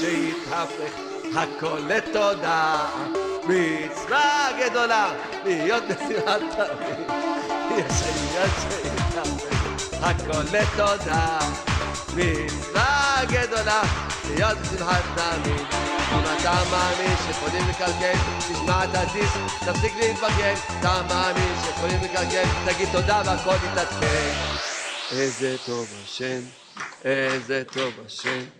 שיתהפך, הכל לתודה. מצווה גדולה, להיות נשיאת תמיד. יש עניין הכל לתודה. מצווה גדולה, להיות בשמחת תמיד. אם אתה מאמין שיכולים לקלקל, תשמע את הדיסק, תפסיק להתבגן. אתה מאמין שיכולים לקלקל, תגיד תודה והכל יתעדכן. איזה טוב השם, איזה טוב השם,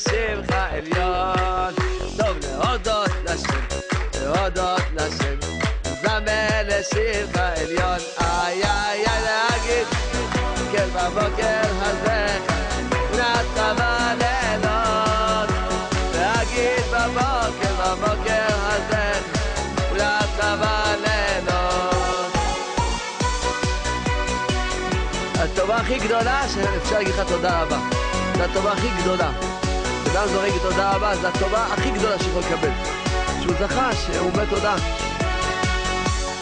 לשמך עליון. טוב להודות לשם, להודות לשם, זמר לשמך עליון. איי איי איי להגיד, כן בבוקר הזה, נעת בלילות. להגיד בבוקר, בבוקר הזה, נעת בלילות. הטובה הכי גדולה שאפשר להגיד לך תודה רבה. זו הטובה הכי גדולה. אדם זורק תודה רבה, זו הטובה הכי גדולה שיכול לקבל. שהוא זכה, שהוא אומר תודה.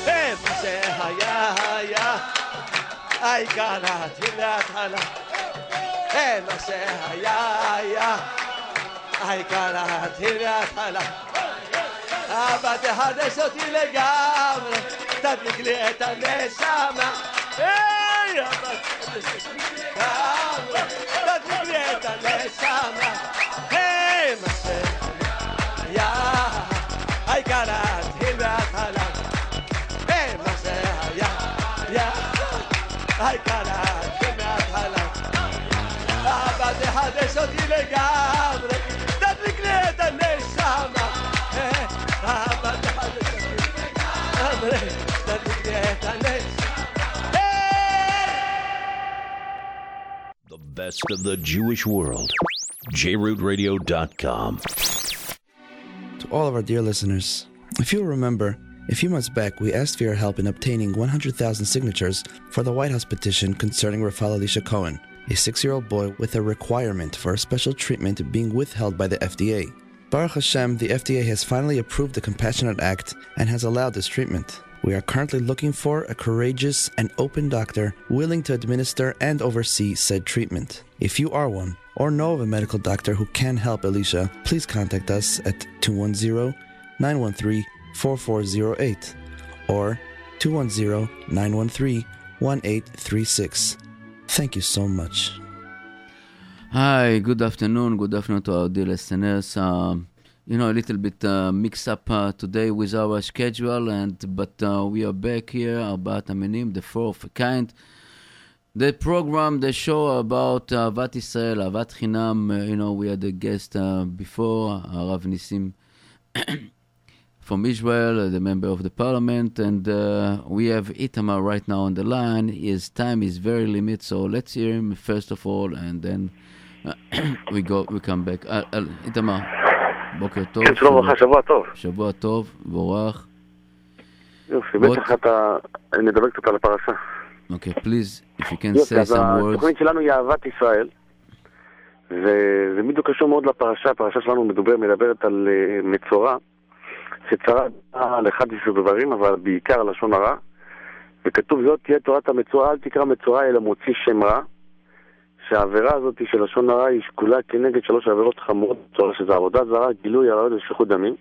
מה שהיה היה, העיקר להתחיל להתחלה. מה שהיה היה, העיקר להתחיל להתחלה. אבא תחדש אותי לגמרי, תדליק לי את הנשמה. היי, אבא תחדש אותי לגמרי, תדליק לי את הנשמה. The best of the Jewish world. JRootRadio.com. To all of our dear listeners, if you'll remember, a few months back we asked for your help in obtaining 100,000 signatures for the White House petition concerning Rafal Elisha Cohen, a six year old boy with a requirement for a special treatment being withheld by the FDA. Baruch Hashem, the FDA has finally approved the Compassionate Act and has allowed this treatment. We are currently looking for a courageous and open doctor willing to administer and oversee said treatment. If you are one, or know of a medical doctor who can help Elisha, please contact us at 210 913 4408 or 210 913 1836. Thank you so much. Hi, good afternoon. Good afternoon to our dear listeners. Um, you know, a little bit uh, mixed up uh, today with our schedule, and but uh, we are back here about Amenim, the four of a kind. The program, the show about uh, Israel, Avat Chinam. Uh, you know, we had a guest uh, before, uh, Rav Nissim from Israel, uh, the member of the parliament, and uh, we have Itamar right now on the line. His time is very limited, so let's hear him first of all, and then uh, we go, we come back. Uh, uh, איתמר, בוקר טוב. כן, שלום וברכה, שבוע טוב. שבוע טוב, מבורך. יופי, בטח אתה... נדבר קצת על הפרשה. אוקיי, please, if you can say some words. התוכנית שלנו היא אהבת ישראל, וזה בדיוק קשור מאוד לפרשה. הפרשה שלנו מדבר, מדברת על אה, מצורע, שצרה על אחד דברים, אבל בעיקר לשון הרע. וכתוב זאת תהיה תורת המצורע, אל תקרא מצורע אלא מוציא שם רע. שהעבירה הזאת של לשון הרע היא שקולה כנגד שלוש עבירות חמורות בצורה שזה עבודה זרה, גילוי עריות ושפיכות דמים.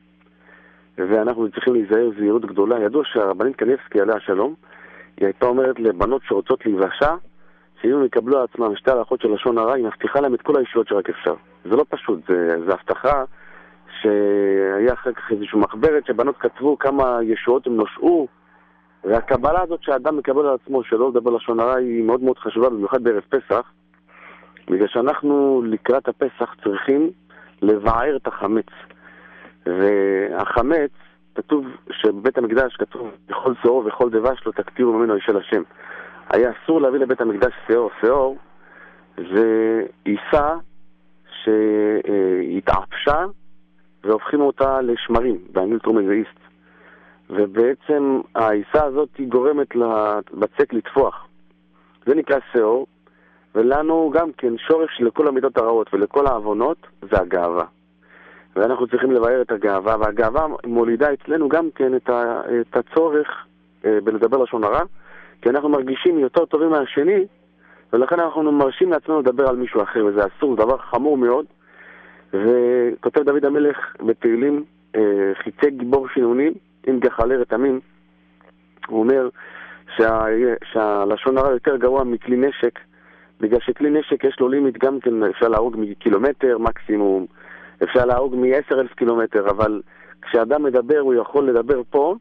ואנחנו צריכים להיזהר זהירות גדולה. ידוע שהרבנית קניבסקי עליה השלום, היא הייתה אומרת לבנות שרוצות להיוושע, שאם הם יקבלו על עצמם שתי הלכות של לשון הרע, היא מבטיחה להם את כל הישיבות שרק אפשר. זה לא פשוט, זה הבטחה שהיה אחר כך איזושהי מחברת שבנות כתבו כמה ישועות הם נושעו, והקבלה הזאת שהאדם מקבל על עצמו שלא לדבר לשון הרע היא מאוד מאוד חשובה, במיוחד בערב פסח, בגלל שאנחנו לקראת הפסח צריכים לבער את החמץ. והחמץ, שבבית המקדש כתוב, בכל שאור וכל דבש לא תקטירו ממנו איש אל השם. היה אסור להביא לבית המקדש שאור. שאור זה עיסה שהתעפשה והופכים אותה לשמרים, באנגלית קוראים לזה איסט. ובעצם העיסה הזאת היא גורמת לבצק לטפוח. זה נקרא שאור, ולנו גם כן שורש לכל המידות הרעות ולכל העוונות זה הגאווה. ואנחנו צריכים לבאר את הגאווה, והגאווה מולידה אצלנו גם כן את, ה, את הצורך אה, בלדבר לשון הרע, כי אנחנו מרגישים יותר טובים מהשני, ולכן אנחנו מרשים לעצמנו לדבר על מישהו אחר, וזה אסור, זה דבר חמור מאוד. וכותב דוד המלך בתהילים, אה, חיצי גיבור שינונים, עם גחלי רתמים, הוא אומר שה, שהלשון הרע יותר גרוע מכלי נשק, בגלל שכלי נשק יש לו לימיט גם כן, אפשר להרוג מקילומטר מקסימום, אפשר להרוג מ-10,000 קילומטר, אבל כשאדם מדבר הוא יכול לדבר פה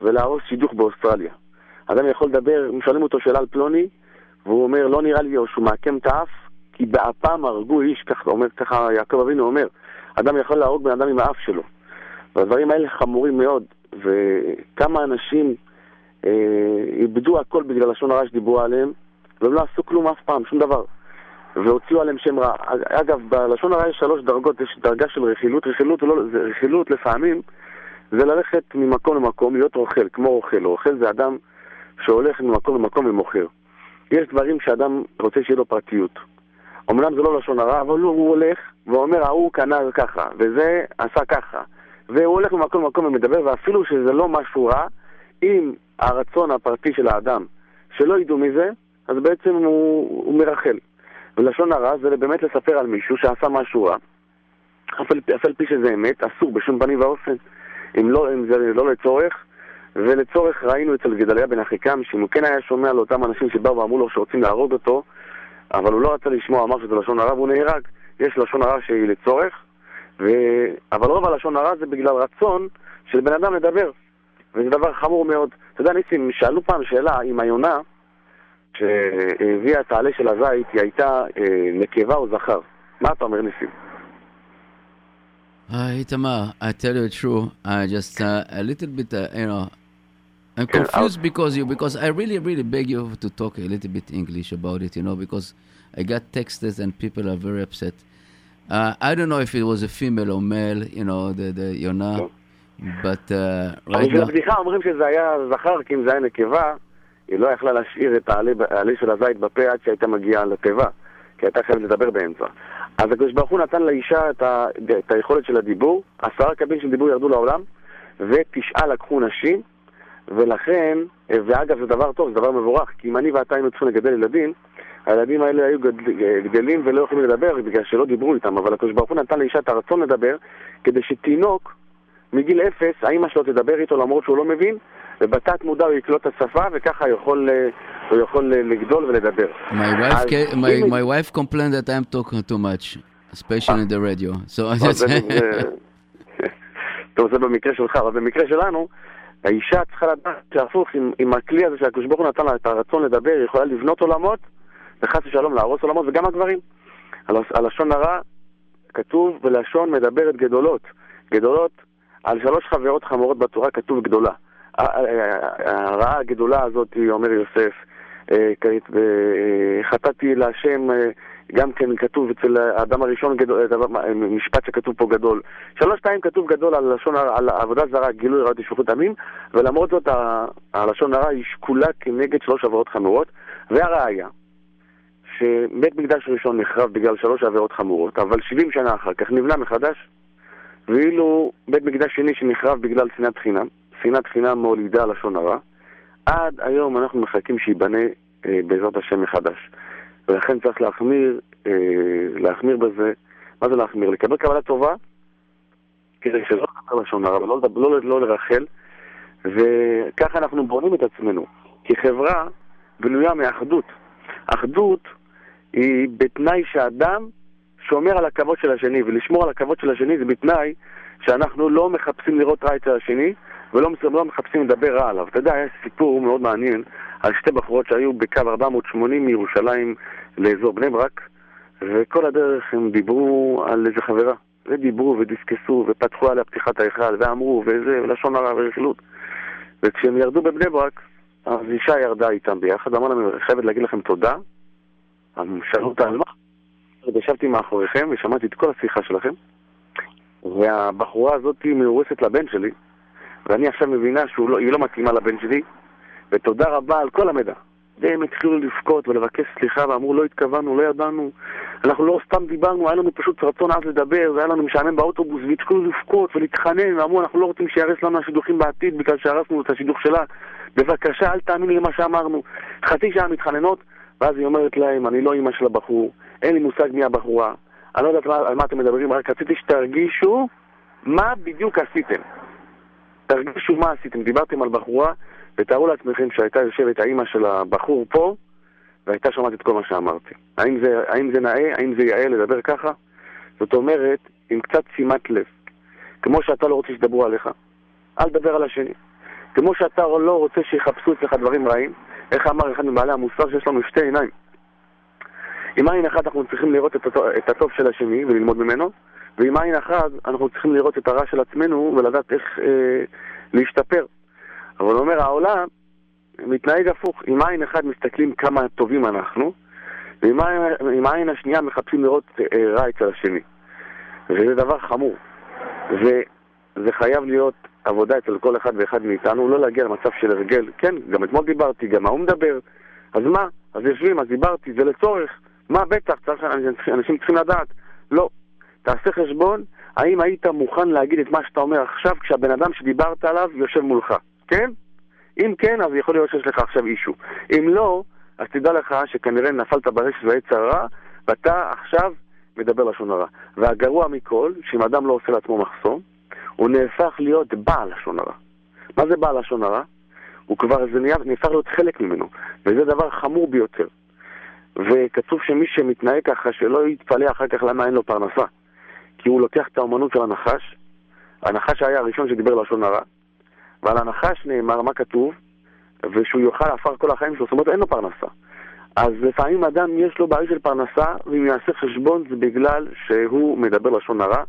ולהרוס שידוך באוסטרליה. אדם יכול לדבר, שואלים אותו שאלה על פלוני, והוא אומר, לא נראה לי, או שהוא מעקם את האף, כי באפם הרגו איש, ככה אומר, ככה יעקב אבינו אומר, אדם יכול להרוג בן אדם עם האף שלו. והדברים האלה חמורים מאוד, וכמה אנשים אה, איבדו הכל בגלל לשון הרע שדיברו עליהם, והם לא עשו כלום אף פעם, שום דבר. והוציאו עליהם שם רע. אגב, בלשון הרע יש שלוש דרגות, יש דרגה של רכילות, רכילות, לא, רכילות לפעמים זה ללכת ממקום למקום, להיות רוכל, כמו רוכל. רוכל זה אדם שהולך ממקום למקום ומוכר. יש דברים שאדם רוצה שיהיה לו פרטיות. אמנם זה לא לשון הרע, אבל הוא, הוא הולך ואומר, ההוא קנה ככה, וזה עשה ככה. והוא הולך ממקום למקום ומדבר, ואפילו שזה לא משהו רע, אם הרצון הפרטי של האדם שלא ידעו מזה, אז בעצם הוא, הוא מרחל. ולשון הרע זה באמת לספר על מישהו שעשה משהו רע, אף על פי שזה אמת, אסור בשום פנים ואופן. אם, לא, אם זה לא לצורך, ולצורך ראינו אצל גדליה בן אחיקם, שאם הוא כן היה שומע לאותם אנשים שבאו ואמרו לו שרוצים להרוג אותו, אבל הוא לא רצה לשמוע, אמר שזה לשון הרע והוא נהרג. יש לשון הרע שהיא לצורך, ו... אבל רוב הלשון הרע זה בגלל רצון של בן אדם לדבר, וזה דבר חמור מאוד. אתה יודע, ניסים, שאלו פעם שאלה אם היונה שהביאה את העלה של הזית היא הייתה אה, נקבה או זכר. מה אתה אומר, ניסים? Uh, Itamar, I tell you the truth. I just uh, a little bit, uh, you know, I'm Yeah, confused I'll- because you because I really really beg you to talk a little bit English about it, you know, because I got texts and people are very upset. Uh, I don't know if it was a female or male, you know, the the Yona, but uh, right now. הבדיחה אומרים שזה היה זכר, כי אם זה היה נקבה, היא לא יכלה להשאיר את העלה של הזית בפה עד שהייתה מגיעה לתיבה, כי הייתה חייבת לדבר באמצע. אז הקדוש ברוך הוא נתן לאישה את, ה, את היכולת של הדיבור, עשרה קבין של דיבור ירדו לעולם, ותשעה לקחו נשים, ולכן, ואגב זה דבר טוב, זה דבר מבורך, כי אם אני ואתה היינו צריכים לגדל ילדים, הילדים האלה היו גדל, גדלים ולא יכולים לדבר בגלל שלא דיברו איתם, אבל הקדוש ברוך הוא נתן לאישה את הרצון לדבר, כדי שתינוק מגיל אפס, האמא שלו תדבר איתו למרות שהוא לא מבין, ובתת מודע הוא יקלוט את השפה, וככה יכול, אה, הוא יכול אה, לגדול ולדבר. My wife, ca- my, my wife complained that I'm talking too much, especially in the radio. So אבל זה- זה- טוב, זה במקרה שלך, אבל במקרה שלנו, האישה צריכה לדעת שהפוך, עם, עם הכלי הזה שהקדוש ברוך הוא נתן לה את הרצון לדבר, היא יכולה לבנות עולמות, וחס ושלום להרוס עולמות, וגם הגברים. הלשון הרע כתוב, ולשון מדברת גדולות. גדולות, על שלוש חברות חמורות בתורה כתוב גדולה. הרעה הגדולה הזאת, אומר יוסף, אה, כעת, אה, חטאתי להשם, אה, גם כן כתוב אצל האדם הראשון אה, משפט שכתוב פה גדול. שלוש פעמים כתוב גדול על לשון הרע, על עבודה זרה, גילוי רעת ושפיכות דמים, ולמרות זאת הלשון הרע היא שקולה כנגד שלוש עבירות חמורות, והראיה, שבית מקדש ראשון נחרב בגלל שלוש עבירות חמורות, אבל 70 שנה אחר כך נבנה מחדש, ואילו בית מקדש שני שנחרב בגלל שנאת חינם, שנאת חינם מולידה לשון הרע, עד היום אנחנו מחכים שייבנה אה, בעזרת השם מחדש. ולכן צריך להחמיר, אה, להחמיר בזה, מה זה להחמיר? לקבל קבלה טובה, כדי שלא לדבר לשון הרע, ולא לדבר- לא, לא לרחל, וככה אנחנו בונים את עצמנו. כי חברה בנויה מאחדות. אחדות היא בתנאי שאדם שומר על הכבוד של השני, ולשמור על הכבוד של השני זה בתנאי שאנחנו לא מחפשים לראות רע אצל השני, ולא לא מחפשים לדבר רע עליו. אתה יודע, היה סיפור מאוד מעניין על שתי בחורות שהיו בקו 480 מירושלים לאזור בני ברק, וכל הדרך הם דיברו על איזה חברה. ודיברו ודיסקסו ופתחו עליה פתיחת ההיכל ואמרו וזה, ולשון הרע ורכילות. וכשהם ירדו בבני ברק, אז אישה ירדה איתם ביחד, אמר להם, אני חייבת להגיד לכם תודה. אז שאלו אותה על מה? ישבתי מאחוריכם ושמעתי את כל השיחה שלכם, והבחורה הזאת מאורסת לבן שלי, ואני עכשיו מבינה שהיא לא, לא מתאימה לבן שלי, ותודה רבה על כל המידע. והם התחילו לבכות ולבקש סליחה ואמרו לא התכוונו, לא ידענו, אנחנו לא סתם דיברנו, היה לנו פשוט רצון אז לדבר, והיה לנו משעמם באוטובוס, והתחילו לבכות ולהתחנן, ואמרו אנחנו לא רוצים שיהרס לנו השידוכים בעתיד בגלל שהרסנו את השידוך שלה, בבקשה אל תאמיני למה שאמרנו. חצי שעה מתחננות, ואז היא אומרת להם, אני לא אימא של הבחור, אין לי מושג מי הבחורה, אני לא יודעת על מה אתם מדברים, רק רציתי שתרגישו מה בדיוק עשיתם. תרגישו מה עשיתם. דיברתם על בחורה, ותארו לעצמכם שהייתה יושבת האימא של הבחור פה, והייתה שומעת את כל מה שאמרתי. האם זה, האם זה נאה? האם זה יאה לדבר ככה? זאת אומרת, עם קצת שימת לב. כמו שאתה לא רוצה שידברו עליך, אל תדבר על השני. כמו שאתה לא רוצה שיחפשו אצלך דברים רעים, איך אמר אחד מבעלי המוסר שיש לנו שתי עיניים. עם עין אחת אנחנו צריכים לראות את הטוב, של השני וללמוד ממנו, ועם עין אחת אנחנו צריכים לראות את הרע של עצמנו ולדעת איך אה, להשתפר. אבל הוא אומר, העולם מתנהג הפוך. עם עין אחת מסתכלים כמה טובים אנחנו, ועם העין השנייה מחפשים לראות אה, רע אצל השני. וזה דבר חמור. וזה חייב להיות עבודה אצל כל אחד ואחד מאיתנו, לא להגיע למצב של הרגל. כן, גם אתמול דיברתי, גם ההוא מדבר. אז מה? אז יושבים, אז דיברתי, זה לצורך. מה בטח, צריך, אנשים צריכים לדעת. לא. תעשה חשבון, האם היית מוכן להגיד את מה שאתה אומר עכשיו כשהבן אדם שדיברת עליו יושב מולך, כן? אם כן, אז יכול להיות שיש לך עכשיו אישו. אם לא, אז תדע לך שכנראה נפלת ברשת ועץ הרע, ואתה עכשיו מדבר לשון הרע. והגרוע מכל, שאם אדם לא עושה לעצמו מחסום, הוא נהפך להיות בעל לשון הרע. מה זה בעל לשון הרע? הוא כבר, זה נהפך להיות חלק ממנו, וזה דבר חמור ביותר. וכתוב שמי שמתנהג ככה, שלא יתפלא אחר כך למה אין לו פרנסה. כי הוא לוקח את האומנות של הנחש, הנחש היה הראשון שדיבר לשון הרע, ועל הנחש נאמר, מה כתוב? ושהוא יאכל עפר כל החיים שלו, זאת אומרת אין לו פרנסה. אז לפעמים אדם יש לו בעיה של פרנסה, ואם יעשה חשבון זה בגלל שהוא מדבר לשון הרע,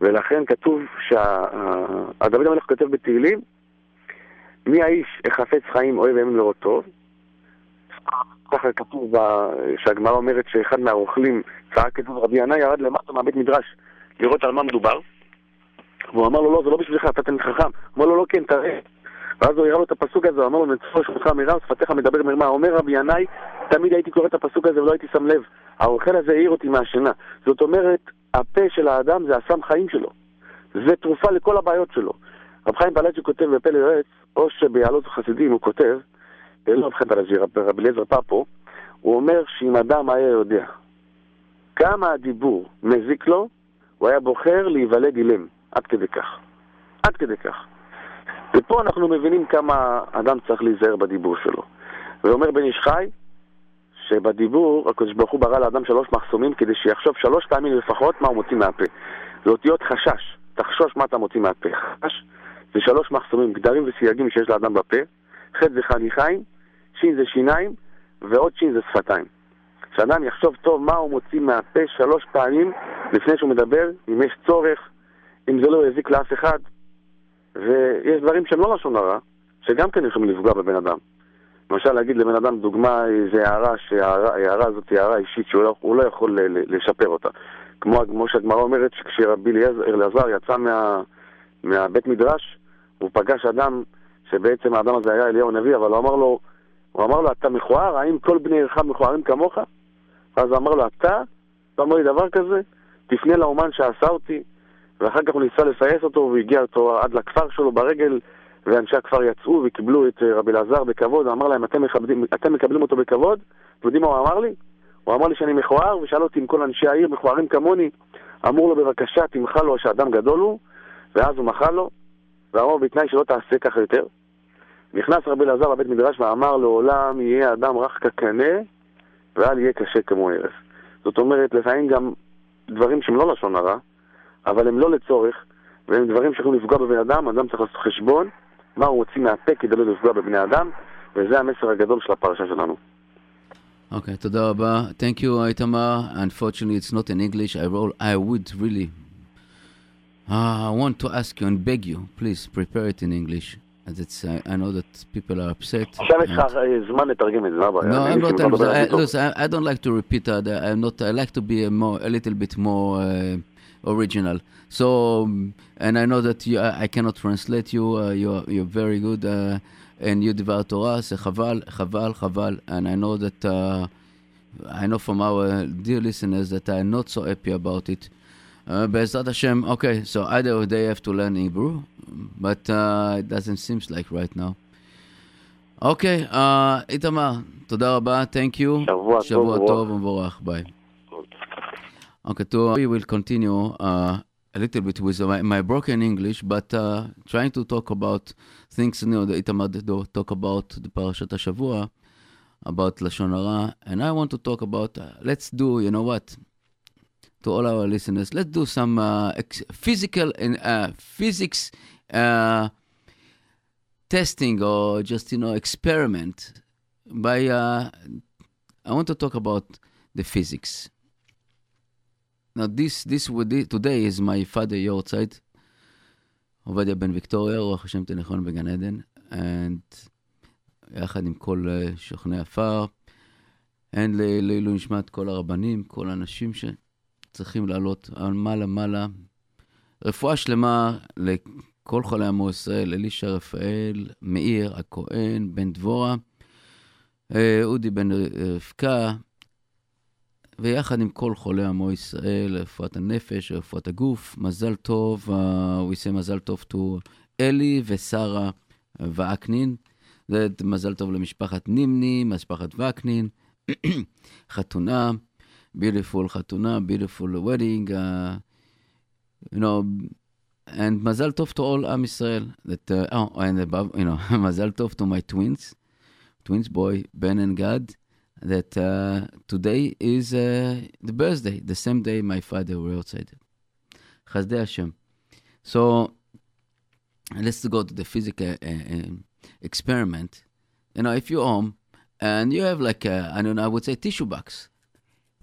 ולכן כתוב, שדוד המלך כותב בתהילים, מי האיש החפץ חיים אוהב ימים לראות טוב? ככה כתוב שהגמרא אומרת שאחד מהרוכלים צעק את רבי ינאי ירד למטה מהבית מדרש לראות על מה מדובר, והוא אמר לו, לא, זה לא בשבילך, אתה תלמיד חכם. אמר לו, לא, כן, תראה. ואז הוא הראה לו את הפסוק הזה, הוא אמר לו, נצחו שמך מרע ושפתיך מדבר מרמה. אומר רבי ינאי, תמיד הייתי קורא את הפסוק הזה ולא הייתי שם לב. האוכל הזה העיר אותי מהשינה. זאת אומרת, הפה של האדם זה הסם חיים שלו. זה תרופה לכל הבעיות שלו. רב חיים פלאג'י כותב בפלא יועץ, או שביעלות חסידים הוא כותב, לא רב חיים פלאג'י, רב אליעזר פפו, הוא אומר שאם אדם היה יודע כמה הדיבור מזיק לו, הוא היה בוחר להיוולד אילם. עד כדי כך. עד כדי כך. ופה אנחנו מבינים כמה אדם צריך להיזהר בדיבור שלו. ואומר בן איש חי, שבדיבור הקדוש ברוך הוא ברא לאדם שלוש מחסומים כדי שיחשוב שלוש פעמים לפחות מה הוא מוציא מהפה. זה אותיות חשש, תחשוש מה אתה מוציא מהפה. חשש זה שלוש מחסומים, גדרים וסייגים שיש לאדם בפה, ח' זה חניכיים, ש' זה שיניים, ועוד ש' זה שפתיים. שאדם יחשוב טוב מה הוא מוציא מהפה שלוש פעמים לפני שהוא מדבר, אם יש צורך, אם זה לא יזיק לאף אחד. ויש דברים שהם לא לשון הרע, שגם כן יכולים לפגוע בבן אדם. למשל להגיד לבן אדם דוגמה איזה הערה שההערה הזאת היא הערה אישית שהוא לא, לא יכול לשפר אותה. כמו, כמו שהגמרא אומרת שכשרבי אלעזר יצא מה, מהבית מדרש, הוא פגש אדם שבעצם האדם הזה היה אליהו הנביא, אבל הוא אמר לו, הוא אמר לו, אתה מכוער? האם כל בני עירך מכוערים כמוך? אז אמר לו, אתה? אתה אומר לי דבר כזה? תפנה לאומן שעשה אותי, ואחר כך הוא ניסה לסייס אותו, והוא הגיע אותו עד לכפר שלו ברגל, ואנשי הכפר יצאו וקיבלו את אה, רבי אלעזר בכבוד, הוא אמר להם, אתם, מכבדים, אתם מקבלים אותו בכבוד? אתם יודעים מה הוא אמר לי? הוא אמר לי שאני מכוער, ושאל אותי אם כל אנשי העיר מכוערים כמוני. אמרו לו, בבקשה, תמחה לו שאדם גדול הוא, ואז הוא מחה לו, ואמר בתנאי שלא תעשה ככה יותר. נכנס רבי אלעזר לבית מדרש ואמר, לעולם יהיה אדם רך כקנה, ואל יהיה קשה כמו ארז. זאת אומרת, לפעמים גם דברים שהם לא לשון הרע, אבל הם לא לצורך, והם דברים שיכולים לפגוע בבן אדם, אדם צריך לעשות חשבון מה הוא מוציא מהפה כדי לא לפגוע בבני אדם, וזה המסר הגדול של הפרשה שלנו. אוקיי, תודה רבה. Thank you, איתמר. Unfortunately, it's not in English. I, roll, I would really... Uh, I want to ask you and beg you, please prepare it in English. As it's, I, I know that people are upset. עכשיו יש לך and- אה, זמן לתרגם את זה, מה הבעיה? No, אני I'm not. כבר מדבר I, איתו. listen, I, I don't like to repeat that. I'm not. I like to be a more, a little bit more uh, original. So, um, and I know that you, I, I cannot translate you. Uh, you're you're very good, uh, and you דבר תורה. זה חבל, חבל, חבל. And I know that. Uh, I know from our dear listeners that are not so happy about it. Uh, בעזרת השם, okay, so either they have to learn Hebrew, but uh, it doesn't seem like right now. אוקיי, אה, איתמר, תודה רבה, thank you. שבוע טוב שבוע ומבורך. טוב ומבורך, ביי. Okay, so we will continue uh, a little bit with my, my broken English, but uh, trying to talk about things, you know, that Itamar did talk about the parashat השבוע, about לשון הרע, and I want to talk about, uh, let's do, you know what, to all our listeners, let's do some uh, ex- physical and uh, physics uh, testing or just, you know, experiment by, uh, I want to talk about the physics. Now, this, this, would- today is my father יורצייט, עובדיה בן ויקטוריה, רוח השם תנחון בגן עדן, and יחד עם כל אה, שוכני עפר, and ל- לעילוי נשמת כל הרבנים, כל האנשים שצריכים לעלות על מעלה מעלה. רפואה שלמה לכל חולי עמו ישראל, אלישע רפאל, מאיר הכהן, בן דבורה, אה, אודי בן רבקה, ויחד עם כל חולי עמו ישראל, רפואת הנפש, רפואת הגוף, מזל טוב, uh, we say מזל טוב to אלי ושרה וקנין. מזל טוב למשפחת נימני, משפחת וקנין, חתונה, beautiful khatuna, beautiful wedding, uh, you know, and mazal tov to all Am Israel. That uh, oh, and above, you know, mazal tov to my twins, twins boy Ben and Gad. That uh, today is uh, the birthday, the same day my father was outside. Chasdei Hashem. So let's go to the physical uh, uh, experiment. You know, if you're home and you have like a, I don't know, I would say tissue box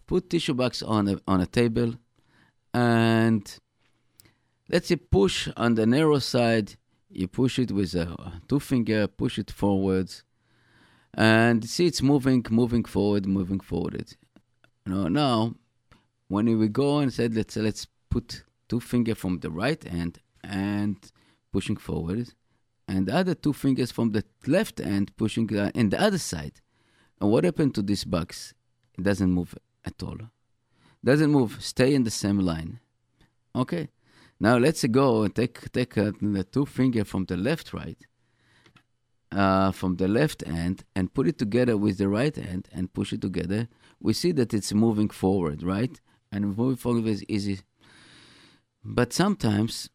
Put tissue box on a, on a table and let's say push on the narrow side. You push it with a two finger, push it forwards and see it's moving, moving forward, moving forward. You know, now when we go and said let's let's put two finger from the right hand and pushing forward, and the other two fingers from the left hand pushing uh, in the other side. And what happened to this box? It doesn't move at all. Doesn't move. Stay in the same line. Okay. Now let's go and take take uh, the two finger from the left right uh, from the left hand and put it together with the right hand and push it together, we see that it's moving forward, right? And moving forward is easy. But sometimes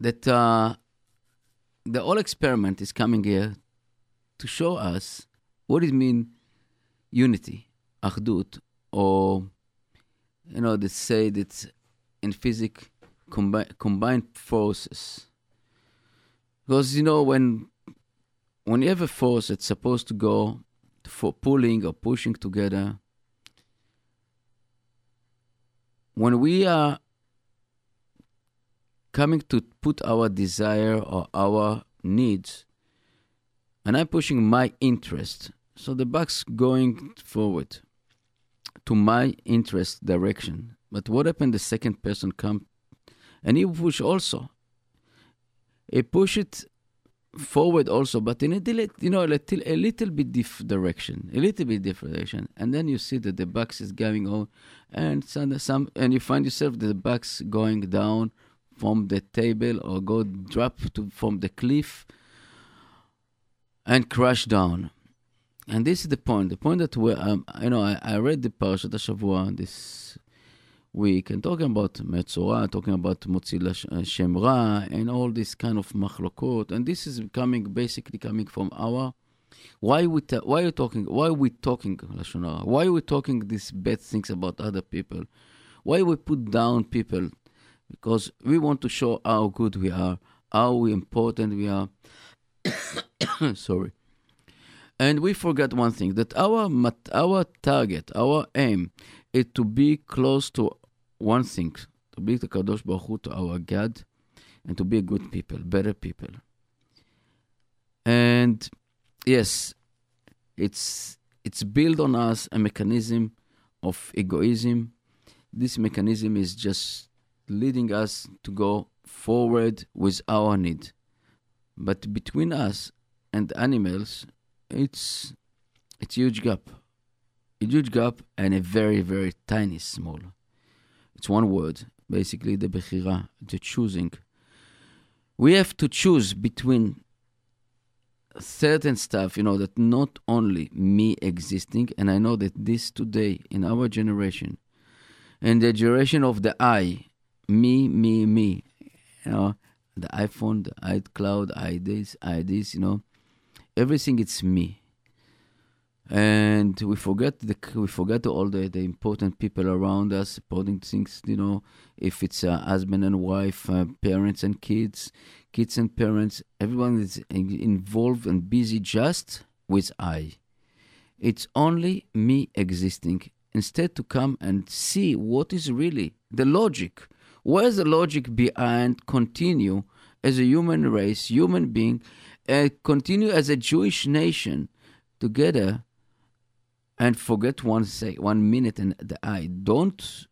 that uh, the whole experiment is coming here to show us what it means unity, achdut, or you know, they say that in physics combi- combined forces. Because you know when when you have a force that's supposed to go for pulling or pushing together when we are coming to put our desire or our needs and i'm pushing my interest so the box going forward to my interest direction. But what happened the second person come and he push also. He push it forward also, but in a dil- you know a little, a little bit diff direction, a little bit different direction, and then you see that the box is going on, and some, some and you find yourself the box going down from the table or go drop to from the cliff and crash down. And this is the point. The point that we, um, you know, I, I read the Parashat Hashavua this week and talking about Metzora, talking about Motzi Shemra, and all this kind of machlokot. And this is coming, basically coming from our Why we ta- why are you talking? Why are we talking lashon? Why are we talking these bad things about other people? Why we put down people? Because we want to show how good we are, how important we are. Sorry. And we forget one thing that our our target, our aim, is to be close to one thing, to be the Kadosh Baruch Hu, to our God, and to be good people, better people. And yes, it's it's built on us a mechanism of egoism. This mechanism is just leading us to go forward with our need. But between us and animals, it's it's huge gap. A huge gap and a very, very tiny small. It's one word, basically the bechira, the choosing. We have to choose between certain stuff, you know, that not only me existing, and I know that this today in our generation, and the generation of the I, me, me, me, you know, the iPhone, the iCloud, I this, I this, you know, everything it's me. And we forget the we forget all the, the important people around us, important things, you know, if it's a husband and wife, uh, parents and kids, kids and parents, everyone is in- involved and busy just with I. It's only me existing. Instead, to come and see what is really the logic. Where's the logic behind continue as a human race, human being, and continue as a Jewish nation together and forget one say one minute and the I don't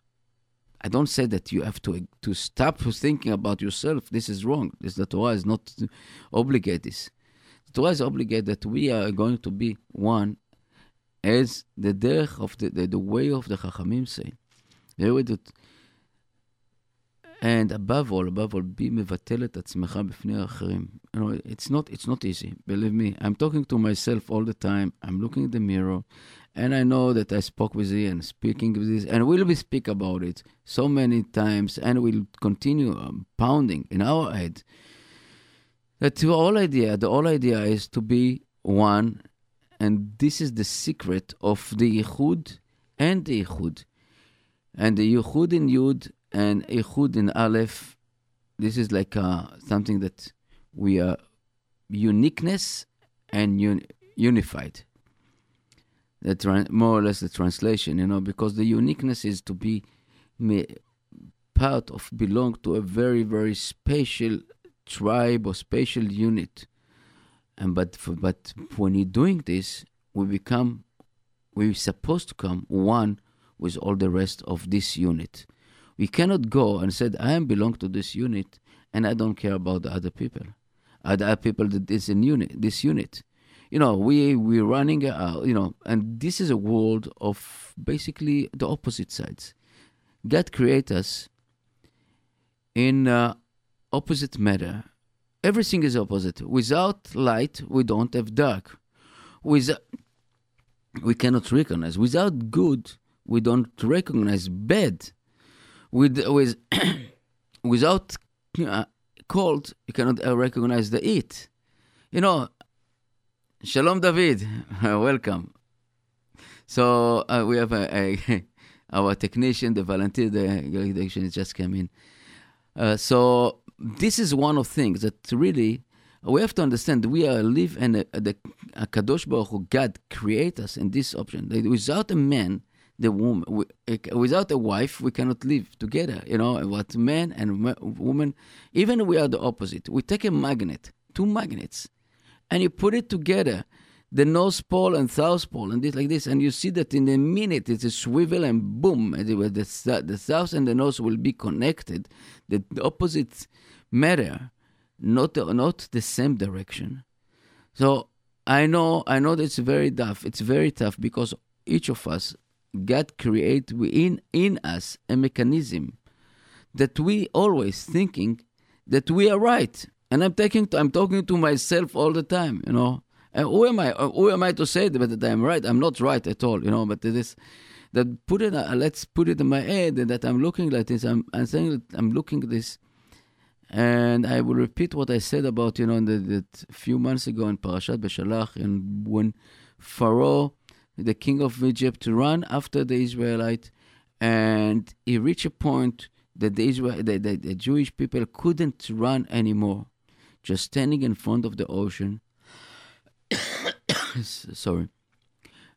I don't say that you have to to stop thinking about yourself. This is wrong. This the Torah is not obligate this. The Torah is obligate that we are going to be one as the derech of the, the, the way of the Chachamim say. The way that and above all, above all, be מבטל את עצמך בפני האחרים. You know, it's not, it's not easy, believe me. I'm talking to myself all the time. I'm looking in the mirror, and I know that I spoke with Ian, speaking with this, and we'll be speak about it so many times, and we'll continue um, pounding in our head. That the whole idea, the whole idea is to be one, and this is the secret of the Yichud and the Yichud. And the Yichud in Yud and Yichud in Aleph, this is like uh, something that we are uniqueness and un- unified. The tran- more or less the translation, you know, because the uniqueness is to be part of, belong to a very, very special tribe or special unit. And but for, but when you're doing this, we become, we're supposed to come one with all the rest of this unit. We cannot go and said, I am belong to this unit and I don't care about the other people. Other people that is in unit, this unit. You know, we we're running, uh, you know, and this is a world of basically the opposite sides. God create us in uh, opposite matter. Everything is opposite. Without light, we don't have dark. With we cannot recognize. Without good, we don't recognize bad. With with without uh, cold, you cannot uh, recognize the heat. You know, Shalom David, welcome. So uh, we have a, a our technician, the volunteer, the technician just came in. Uh, so this is one of things that really we have to understand. We are live and the Kadosh Baruch Hu, God create us in this option. Without a man, the woman, without a wife, we cannot live together. You know what? Man and woman, even we are the opposite. We take a magnet, two magnets, and you put it together the North Pole and South Pole, and this like this, and you see that in a minute it's a swivel and boom, and the, the, the South and the North will be connected. The opposite matter, not the, not the same direction. So I know I know that it's very tough. It's very tough because each of us, God create within in us a mechanism that we always thinking that we are right. And I'm taking I'm talking to myself all the time, you know. And who am I? Who am I to say that I'm right? I'm not right at all, you know. But this, that put it. Uh, let's put it in my head that I'm looking like this. I'm, I'm saying that I'm looking at this, And I will repeat what I said about, you know, the, the few months ago in Parashat Beshalach, and when Pharaoh, the king of Egypt, to run after the Israelite, and he reached a point that the, Israel, the, the, the Jewish people couldn't run anymore, just standing in front of the ocean. Sorry.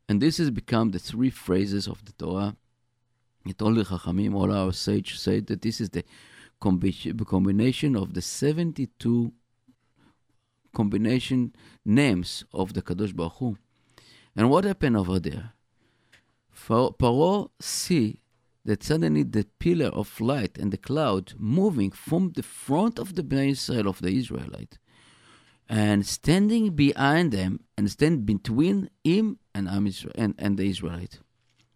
And this has become the three phrases of the Torah. It the Chachamim, all our sages said that this is the combination of the 72 combination names of the Kadosh Baruch Hu. And what happened over there? Paro see that suddenly the pillar of light and the cloud moving from the front of the Bnei Israel of the Israelite and standing behind them and stand between him and, and, and the Israelite.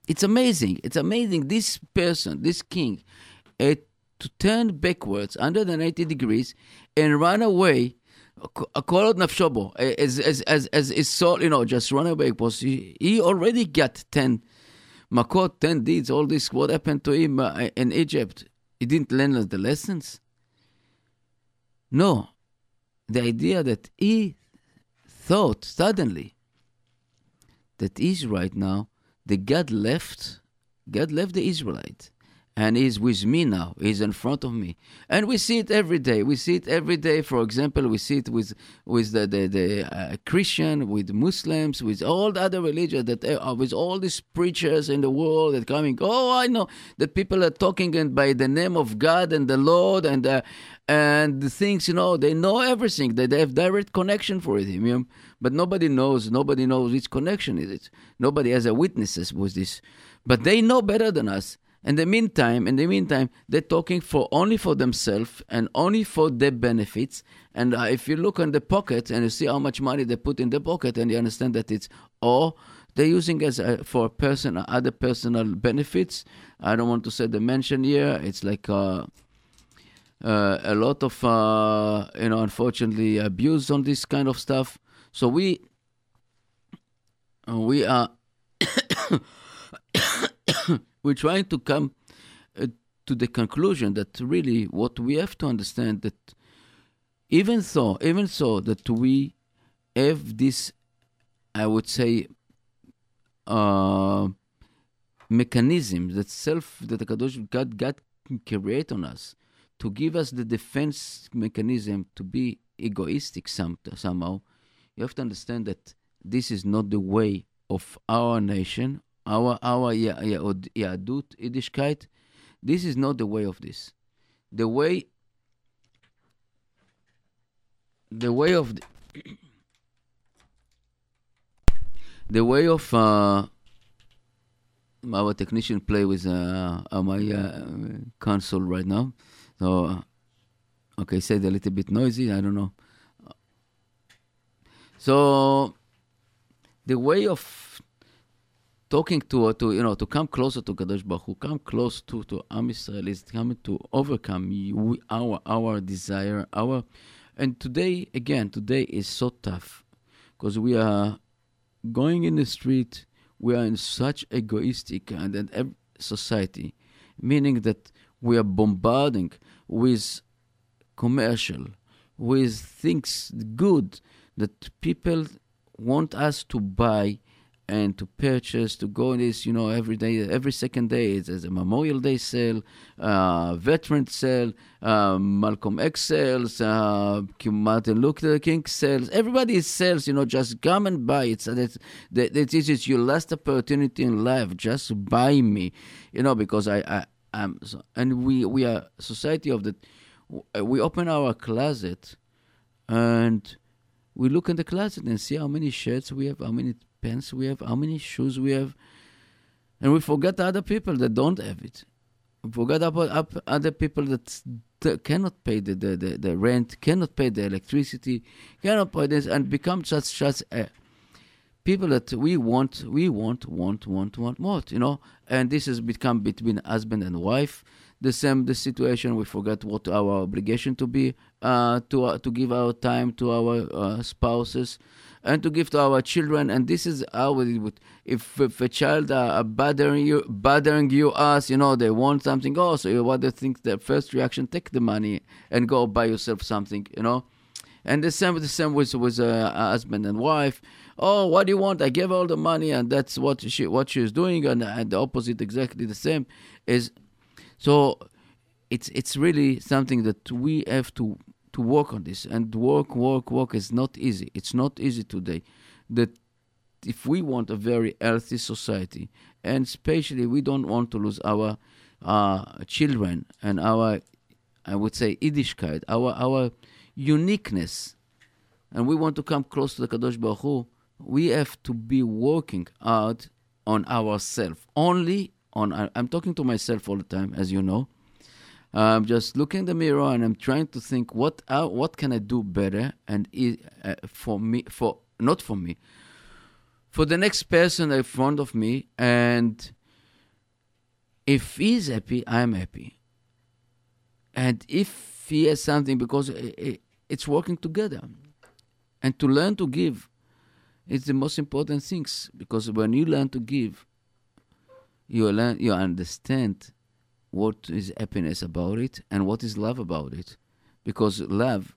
It's amazing. It's amazing. This person, this king, to turn backwards under the 90 degrees and run away. כל עוד נפשו בו, as, as, as, as his soul, you know, just run away, because he, he already got 10 makot, 10 deeds, all this, what happened to him uh, in Egypt. He didn't learn the lessons? No. The idea that he thought suddenly that is right now, the God left, God left the Israelite and he's with me now. He's in front of me, and we see it every day. We see it every day. For example, we see it with with the the, the uh, Christian, with Muslims, with all the other religions that with all these preachers in the world that coming. Oh, I know that people are talking and by the name of God and the Lord and uh, and the things you know they know everything. They, they have direct connection for him. You know? But nobody knows. Nobody knows which connection is it. Nobody has a witnesses with this. But they know better than us in the meantime, in the meantime, they're talking for only for themselves and only for their benefits. And uh, if you look in the pocket and you see how much money they put in the pocket, and you understand that it's all they're using as a, for personal other personal benefits. I don't want to say the mention here. It's like uh, uh, a lot of uh, you know, unfortunately, abuse on this kind of stuff. So we we are we're trying to come uh, to the conclusion that really what we have to understand that even so, even so that we have this, I would say, uh, mechanism that self that the Kadosh God, God create on us to give us the defense mechanism to be egoistic some, somehow. You have to understand that this is not the way of our nation our our Yahadut, Yiddishkeit, this is not the way of this. The way the way of the, the way of uh, our technician play with uh, my uh, console right now. So, uh, okay, said a little bit noisy. I don't know. So, the way of talking to to you know to come closer to Kadosh Baruch Hu, come close to to Am Yisrael is coming to overcome we, our our desire, our and today again today is so tough because we are going in the street. We are in such egoistic and, and society, meaning that we are bombarding with commercial, with things good that people want us to buy and to purchase to go in this you know every day every second day it's, a memorial day sale uh, veteran sale uh, malcolm x sales uh, martin luther king sales. Everybody sells you know just come and buy. It so that this is your last opportunity in life. Just buy me you know because i i am so, and we we are society of the we open our closet and we look in the closet and see how many shirts we have how many pants we have, how many shoes we have, and we forget other people that don't have it. We forget about other people that cannot pay the, the, the, the, rent, cannot pay the electricity, cannot pay this, and become such such a people that we want, we want, want, want, want, want, you know. And this has become between husband and wife. the same the situation. We forget what our obligation to be uh, to uh, to give our time to our uh, spouses and to give to our children. And this is how we would. If, if a child are bothering you, bothering you, us, you know, they want something. Oh, so you want to think the first reaction, take the money and go buy yourself something, you know. And the same, with the same with with uh, a husband and wife. Oh, what do you want? I gave all the money, and that's what she what she is doing. And, and the opposite, exactly the same, is so. It's it's really something that we have to to work on this. And work, work, work is not easy. It's not easy today. That if we want a very healthy society, and especially we don't want to lose our uh, children and our, I would say, Yiddishkeit, our our uniqueness, and we want to come close to the Kadosh Baruch Hu, we have to be working out on ourselves. Only on. I'm talking to myself all the time, as you know. I'm just looking in the mirror and I'm trying to think what uh, what can I do better and uh, for me for not for me for the next person in front of me. And if he's happy I'm happy. And if he has something because it's working together. And to learn to give is the most important things because when you learn to give you learn you understand what is happiness about it and what is love about it. Because love,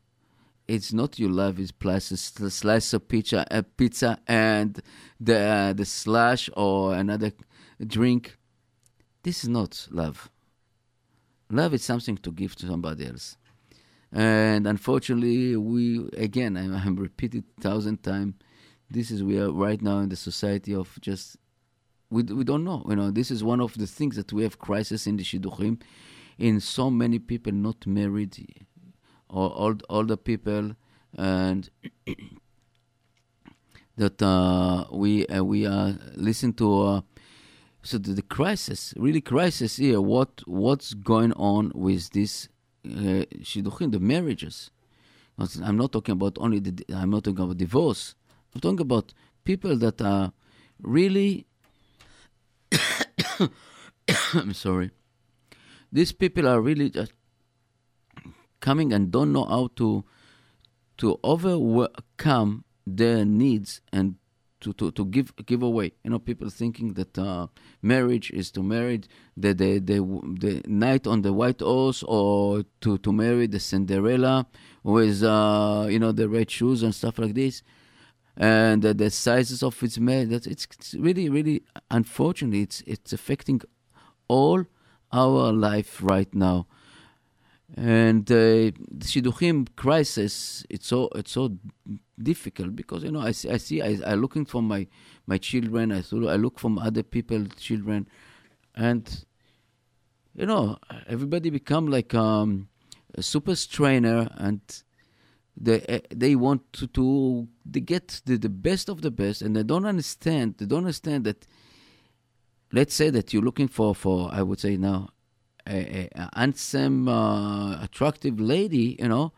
it's not your love is plus a slice of pizza, a pizza and the uh, the slash or another drink. This is not love. Love is something to give to somebody else. And unfortunately, we again, I, I'm repeated thousand times. This is we are right now in the society of just we, we don't know. You know, this is one of the things that we have crisis in the shidduchim, in so many people not married, or old older people, and that uh, we uh, we uh, listen to. Uh, so the, the, crisis, really crisis here. What what's going on with this uh, shidduchim, the marriages? I'm not talking about only the. I'm not talking about divorce. I'm talking about people that are really I'm sorry. These people are really just coming and don't know how to to overcome their needs and to, to, to give give away. You know, people thinking that uh, marriage is to marry the, the the the knight on the white horse, or to, to marry the Cinderella with uh, you know the red shoes and stuff like this and uh, the sizes of its made. That it's, it's really, really unfortunately, it's it's affecting all our life right now. And uh, the shidduchim crisis, it's so it's so difficult because you know I see I see I, I looking for my my children. I I look from other people's children, and you know everybody become like um, a super strainer and they eh, they want to, to they get the, the best of the best and they don't understand they don't understand that let's say that you're looking for for i would say now a, a handsome uh, attractive lady you know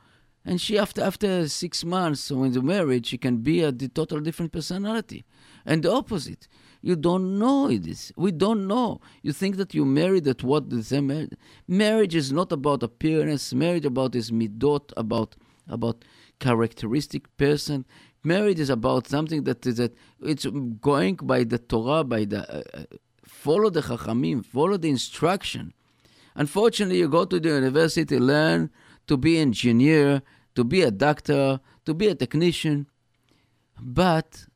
and she after after six months when the marriage she can be a total different personality. And the opposite. You don't know it is we don't know. You think that you married at what the same marriage, marriage is not about appearance marriage about is midot about about characteristic person. Marriage is about something that is that it's going by the Torah, by the uh, uh, follow the Chachamim, follow the instruction. Unfortunately, you go to the university, learn to be engineer, to be a doctor, to be a technician, but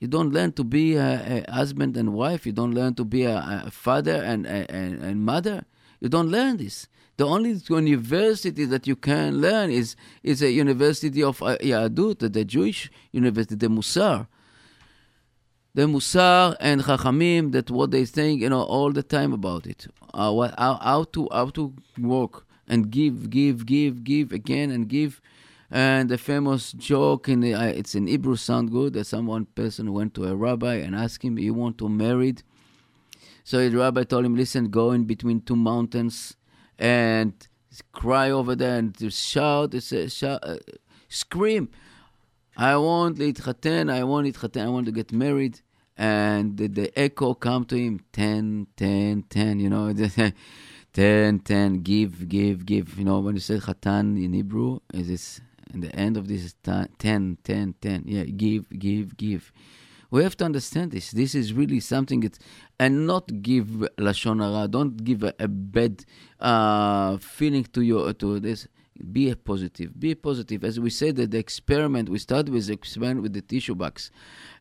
you don't learn to be a, a husband and wife. You don't learn to be a, a father and, and, and mother. You don't learn this. The only university that you can learn is, is a university of uh, Yahadut, the Jewish university, the Musar. The Musar and Chachamim, that what they think, you know, all the time about it. Uh, what, how, how, to, how to work and give, give, give, give again and give. And the famous joke, in the, uh, it's in Hebrew, sound good, that someone person went to a rabbi and asked him, you want to marry? So the rabbi told him, listen, go in between two mountains and cry over there and shout, shout, uh, scream. I want להתחתן, I want להתחתן, I want to get married. And the, the echo come to him, 10, 10, 10, you know. 10, 10, give, give, give. You know, when you say Chatan in Hebrew, is this in the end of this is 10, 10, 10. Yeah, give, give, give. We have to understand this. This is really something it's, and not give lashon hara. Don't give a, a bad uh, feeling to your to this. Be positive. Be positive. As we said that the experiment, we started with the experiment with the tissue box,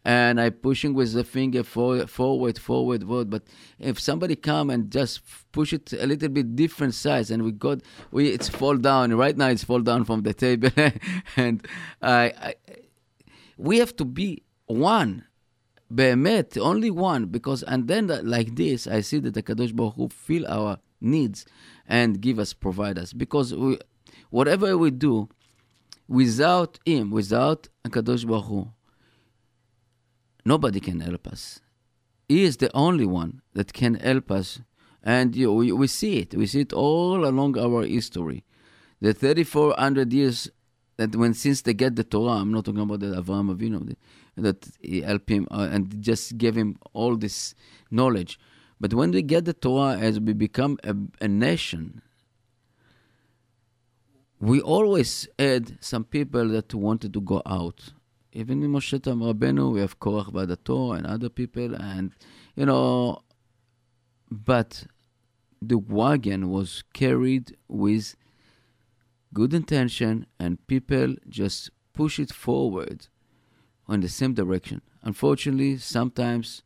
and I pushing with the finger forward, forward, forward, forward. But if somebody come and just push it a little bit different size, and we got we it's fall down. Right now, it's fall down from the table, and I, I we have to be one. באמת, only one, because, and then like this, I see that the Kadosh Baruch Hu feel our needs and give us, provide us. Because we, whatever we do, without Him, without Kadosh Baruch Hu, nobody can help us. He is the only one that can help us. And you know, we, we see it. We see it all along our history. The 3,400 years that when since they get the Torah, I'm not talking about the Avraham Avinu, that he helped him uh, and just gave him all this knowledge. But when we get the Torah, as we become a, a nation, we always had some people that wanted to go out. Even in Moshe Rabbeinu, we have Korach Vadato and other people, and you know, but the wagon was carried with good intention, and people just push it forward in the same direction. Unfortunately, sometimes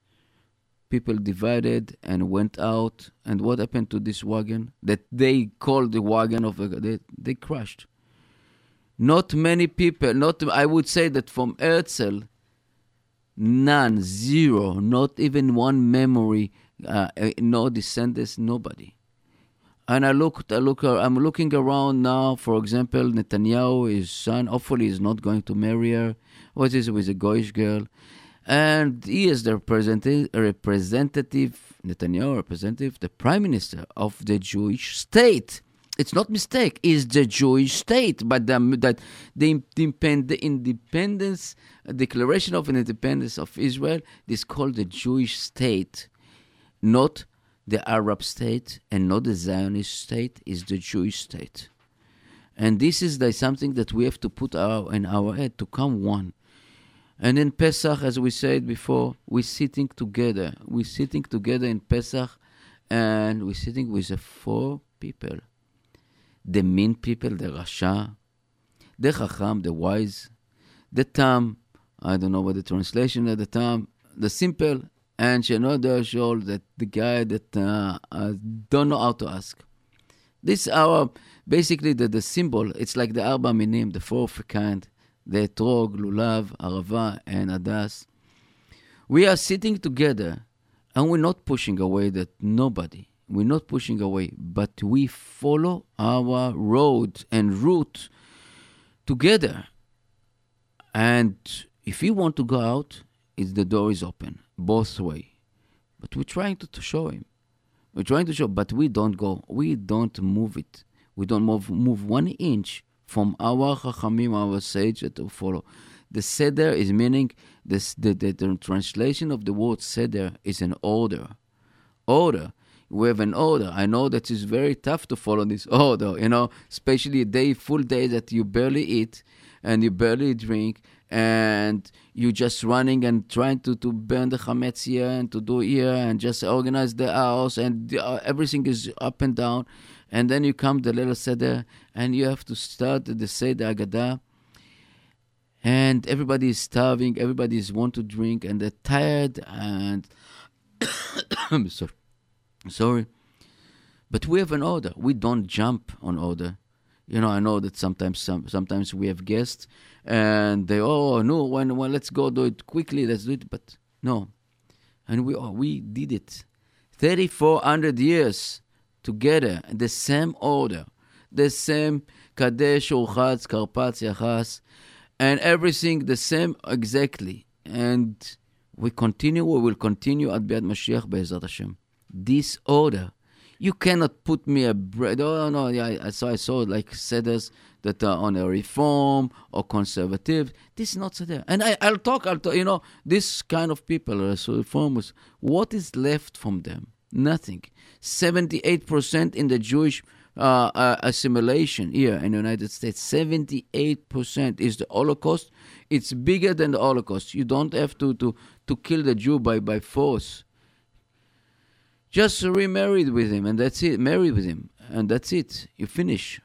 people divided and went out. And what happened to this wagon that they called the wagon of they, they crashed? Not many people, not I would say that from Herzl, none, zero, not even one memory, uh, no descendants, nobody. And I looked, I look, I'm looking around now. For example, Netanyahu, his son, hopefully is not going to marry her. What is it with a Goyish girl? And he is the representative, representative, Netanyahu representative, the prime minister of the Jewish state. It's not mistake. It's the Jewish state, but the, that the, the independence declaration of independence of Israel is called the Jewish state, not the Arab state and not the Zionist state. Is the Jewish state, and this is the, something that we have to put our, in our head to come one. And in Pesach, as we said before, we're sitting together. We're sitting together in Pesach, and we're sitting with the four people the mean people, the Rasha, the Chacham, the wise, the Tam, I don't know what the translation at the Tam, the simple, and Shenoda Shol, that the guy that uh, uh, don't know how to ask. This our basically the, the symbol. It's like the Arba Minim, the four kind, the Etrog, Lulav, Arava, and Adas. We are sitting together, and we're not pushing away that nobody. We're not pushing away, but we follow our road and route together. And if you want to go out, it's the door is open both way. But we're trying to, to show him. We're trying to show, but we don't go. We don't move it. We don't move move one inch from our chachamim, our sage to follow. The seder is meaning this, the, the, the translation of the word seder is an order. Order we have an order. I know that it's very tough to follow this order, you know, especially a day, full day that you barely eat and you barely drink and you're just running and trying to, to burn the chametz here and to do here and just organize the house and the, uh, everything is up and down. And then you come the little seder and you have to start the seder agadah and everybody is starving, everybody is want to drink and they're tired and sorry Sorry. But we have an order. We don't jump on order. You know, I know that sometimes some, sometimes we have guests and they oh no when when let's go do it quickly let's do it. But no, and we oh, we did it, thirty four hundred years together the same order, the same kadesh urchatz karpatz yachatz, and everything the same exactly. And we continue we will continue at Biat Mashiach Be'ezrat Hashem. Disorder. You cannot put me a bread. Oh no, yeah. I saw I saw like seders that are on a reform or conservative. This is not seder. And I, I'll talk. I'll talk. You know, this kind of people, so reformers. What is left from them? Nothing. 78% in the Jewish uh, uh, assimilation here in the United States. 78% is the Holocaust. It's bigger than the Holocaust. You don't have to, to, to kill the Jew by, by force. Just remarried with him, and that's it. Married with him, and that's it. You finish.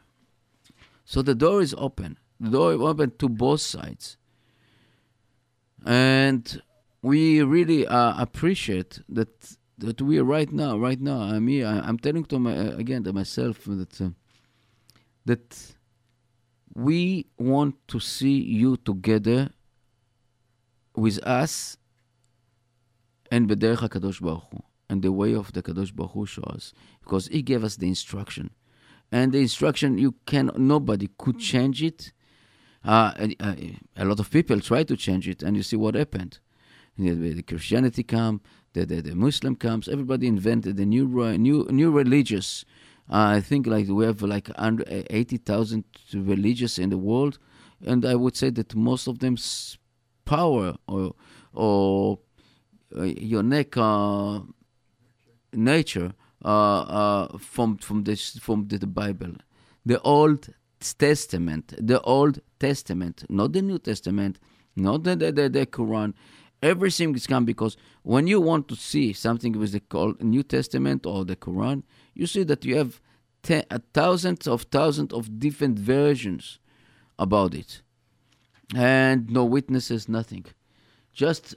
So the door is open. The door is open to both sides. And we really uh, appreciate that that we are right now, right now. I mean, I, am telling to my uh, again to myself that uh, that we want to see you together with us and B'derech HaKadosh Baruch Hu and the way of the Kadosh Baruch Hu show us, because he gave us the instruction, and the instruction you can nobody could change it. Uh, uh, a lot of people try to change it, and you see what happened. The Christianity come, the, the, the Muslim comes. Everybody invented a new new new religious. Uh, I think like we have like under eighty thousand religious in the world, and I would say that most of them power or or uh, your neck uh, nature uh, uh, from from this from the Bible, the Old Testament, the Old Testament, not the New Testament, not the the, the, the Quran everything is come because when you want to see something with the New Testament or the Quran, you see that you have uh, thousands of thousands of different versions about it, and no witnesses, nothing, just.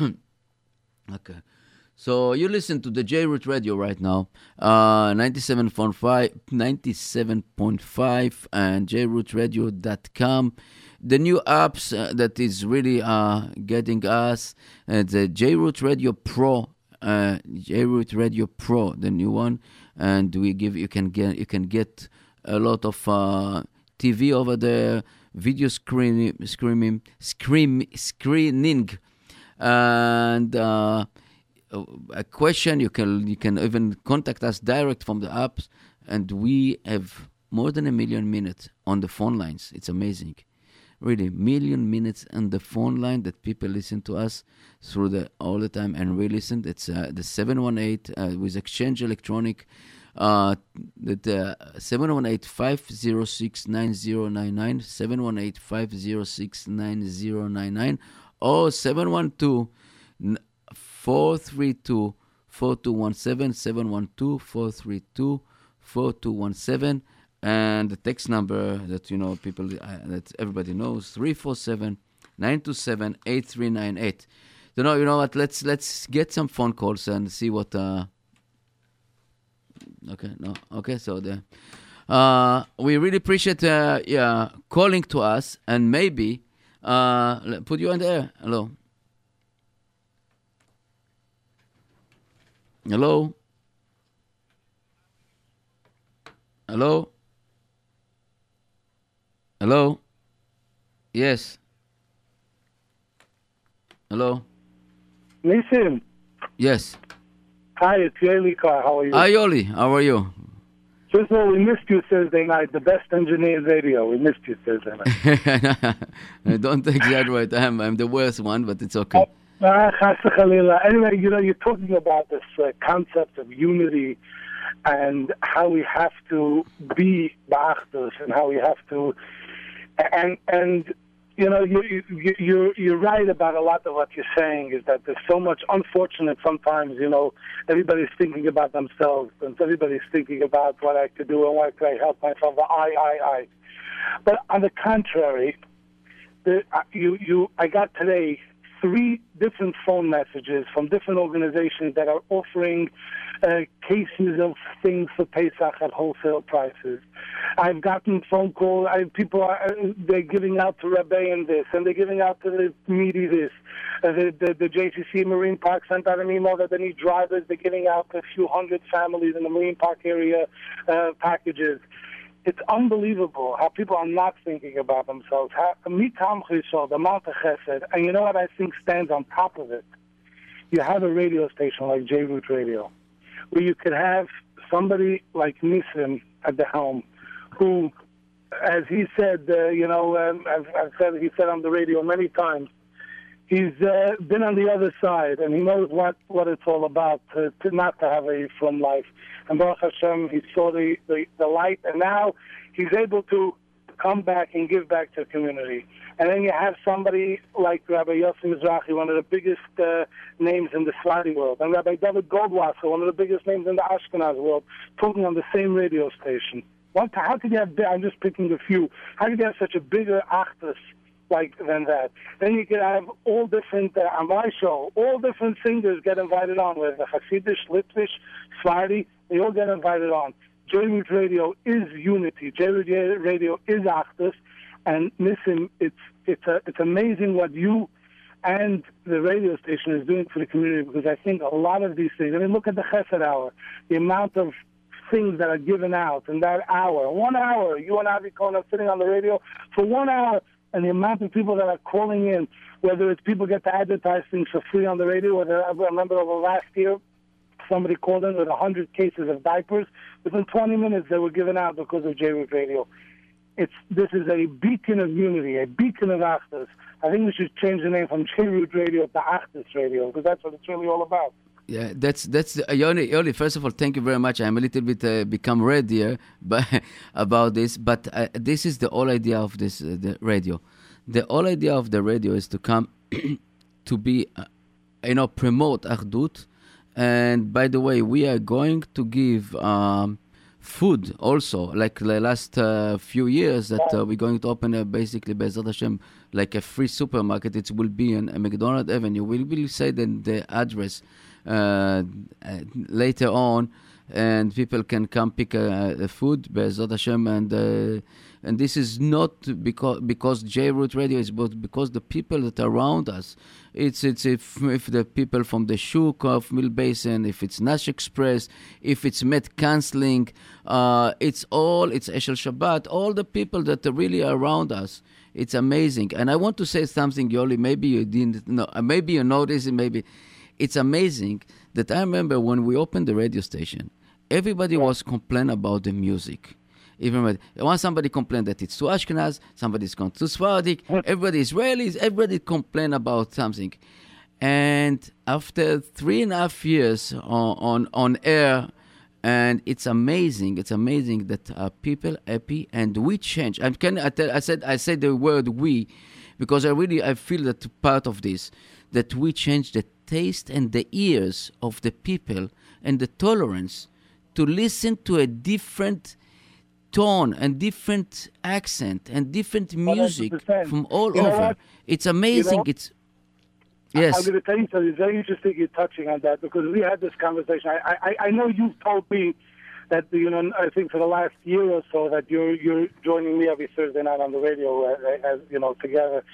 okay. So you listen to the J Root Radio right now, uh, 97.5, 97.5 and jrootradio.com the new apps uh, that is really uh, getting us uh, the JRoot Radio Pro, uh, JRoot Radio Pro, the new one, and we give you can get you can get a lot of uh, TV over there, video screening, screaming, scream, screening, and. Uh, a question you can you can even contact us direct from the apps and we have more than a million minutes on the phone lines it's amazing really million minutes on the phone line that people listen to us through the all the time and re-listen. It's uh, the 718 uh, with Exchange Electronic. Uh, that uh, 718-506-9099 718-506-9099 or 712 432 4217 712 432 4217 and the text number that you know people uh, that everybody knows 347 927 8398 you know you know what let's let's get some phone calls and see what uh okay no okay so the uh we really appreciate uh yeah calling to us and maybe uh put you on the air hello hello hello Hello? Yes. Hello? Listen. Yes. Hi, it's Yoli Car. How are you? Hi, Yoli. How are you? First of all, we missed you Thursday night. The best engineer radio. We missed you Thursday night. Don't exaggerate. I'm, I'm the worst one, but it's okay. Uh, anyway, you know, you're talking about this uh, concept of unity and how we have to be Ba'achdus and how we have to and and you know you you you're you're right about a lot of what you're saying is that there's so much unfortunate sometimes you know everybody's thinking about themselves and everybody's thinking about what I could do and what could I help myself I I I. But on the contrary the, you you I got today three different phone messages from different organizations that are offering uh, cases of things for Pesach at wholesale prices. I've gotten phone calls. People are uh, they're giving out to Rabbein this, and they're giving out to the media this. Uh, the, the, the JCC Marine Park sent out an email that they need drivers. They're giving out to a few hundred families in the Marine Park area uh, packages. It's unbelievable how people are not thinking about themselves. How, the amount of chesed, and you know what I think stands on top of it? You have a radio station like J Root Radio where you could have somebody like Nissim at the helm, who, as he said, uh, you know, um, I've, I've said he said on the radio many times, he's uh, been on the other side, and he knows what, what it's all about to, to not to have a from life. And Baruch Hashem, he saw the, the, the light, and now he's able to come back and give back to the community. And then you have somebody like Rabbi Yossi Mizrahi, one of the biggest uh, names in the Sephardi world, and Rabbi David Goldwasser, one of the biggest names in the Ashkenaz world, talking on the same radio station. How could you have, I'm just picking a few, how could you have such a bigger actress like than that? Then you could have all different, uh, on my show, all different singers get invited on, whether the Hasidish, Litvish, Sephardi, they all get invited on. J-Root Radio is unity. J-Root Radio is Achdus. And listen, it's it's a, it's amazing what you and the radio station is doing for the community because I think a lot of these things. I mean, look at the Chesed Hour, the amount of things that are given out in that hour. One hour, you and Avi Cohen are sitting on the radio for one hour, and the amount of people that are calling in, whether it's people get to advertise things for free on the radio, whether I remember over last year, somebody called in with 100 cases of diapers. Within 20 minutes, they were given out because of J-Root Radio. It's, this is a beacon of unity, a beacon of Achdus. I think we should change the name from J-Root Radio to Achdus Radio because that's what it's really all about. Yeah, that's that's uh, Yoni. Yoni, first of all, thank you very much. I'm a little bit uh, become red here, but about this. But uh, this is the whole idea of this uh, the radio. The whole idea of the radio is to come to be, uh, you know, promote Achdut. And by the way, we are going to give um, food also, like the last uh, few years that we're going to open uh, basically Bezrat Hashem like a free supermarket. It will be on a McDonald Avenue. We will say then the address later on, and people can come pick uh, food Bezrat Hashem and. Uh, and this is not because because J Root Radio is, but because the people that are around us. It's it's if, if the people from the Shuk of Mill Basin, if it's Nash Express, if it's Met Counseling, uh, it's all it's Eshel Shabbat, all the people that are really around us. It's amazing, and I want to say something, Yoli. Maybe you didn't know. Maybe you noticed. Maybe it's amazing that I remember when we opened the radio station, everybody was complaining about the music even when somebody complained that it's too Ashkenaz, somebody's gone too Sephardic, everybody Israelis, everybody complain about something. And after three and a half years on, on, on air, and it's amazing, it's amazing that uh, people happy and we change. And can I, tell, I said I said the word we because I really I feel that part of this that we change the taste and the ears of the people and the tolerance to listen to a different tone and different accent and different music 100%. from all You over. It's amazing. You know- it's yes. I'm going to tell you something. It's very interesting you're touching on that because we had this conversation. I, I, I know you've told me that you know I think for the last year or so that you're you're joining me every Thursday night on the radio uh, as you know together.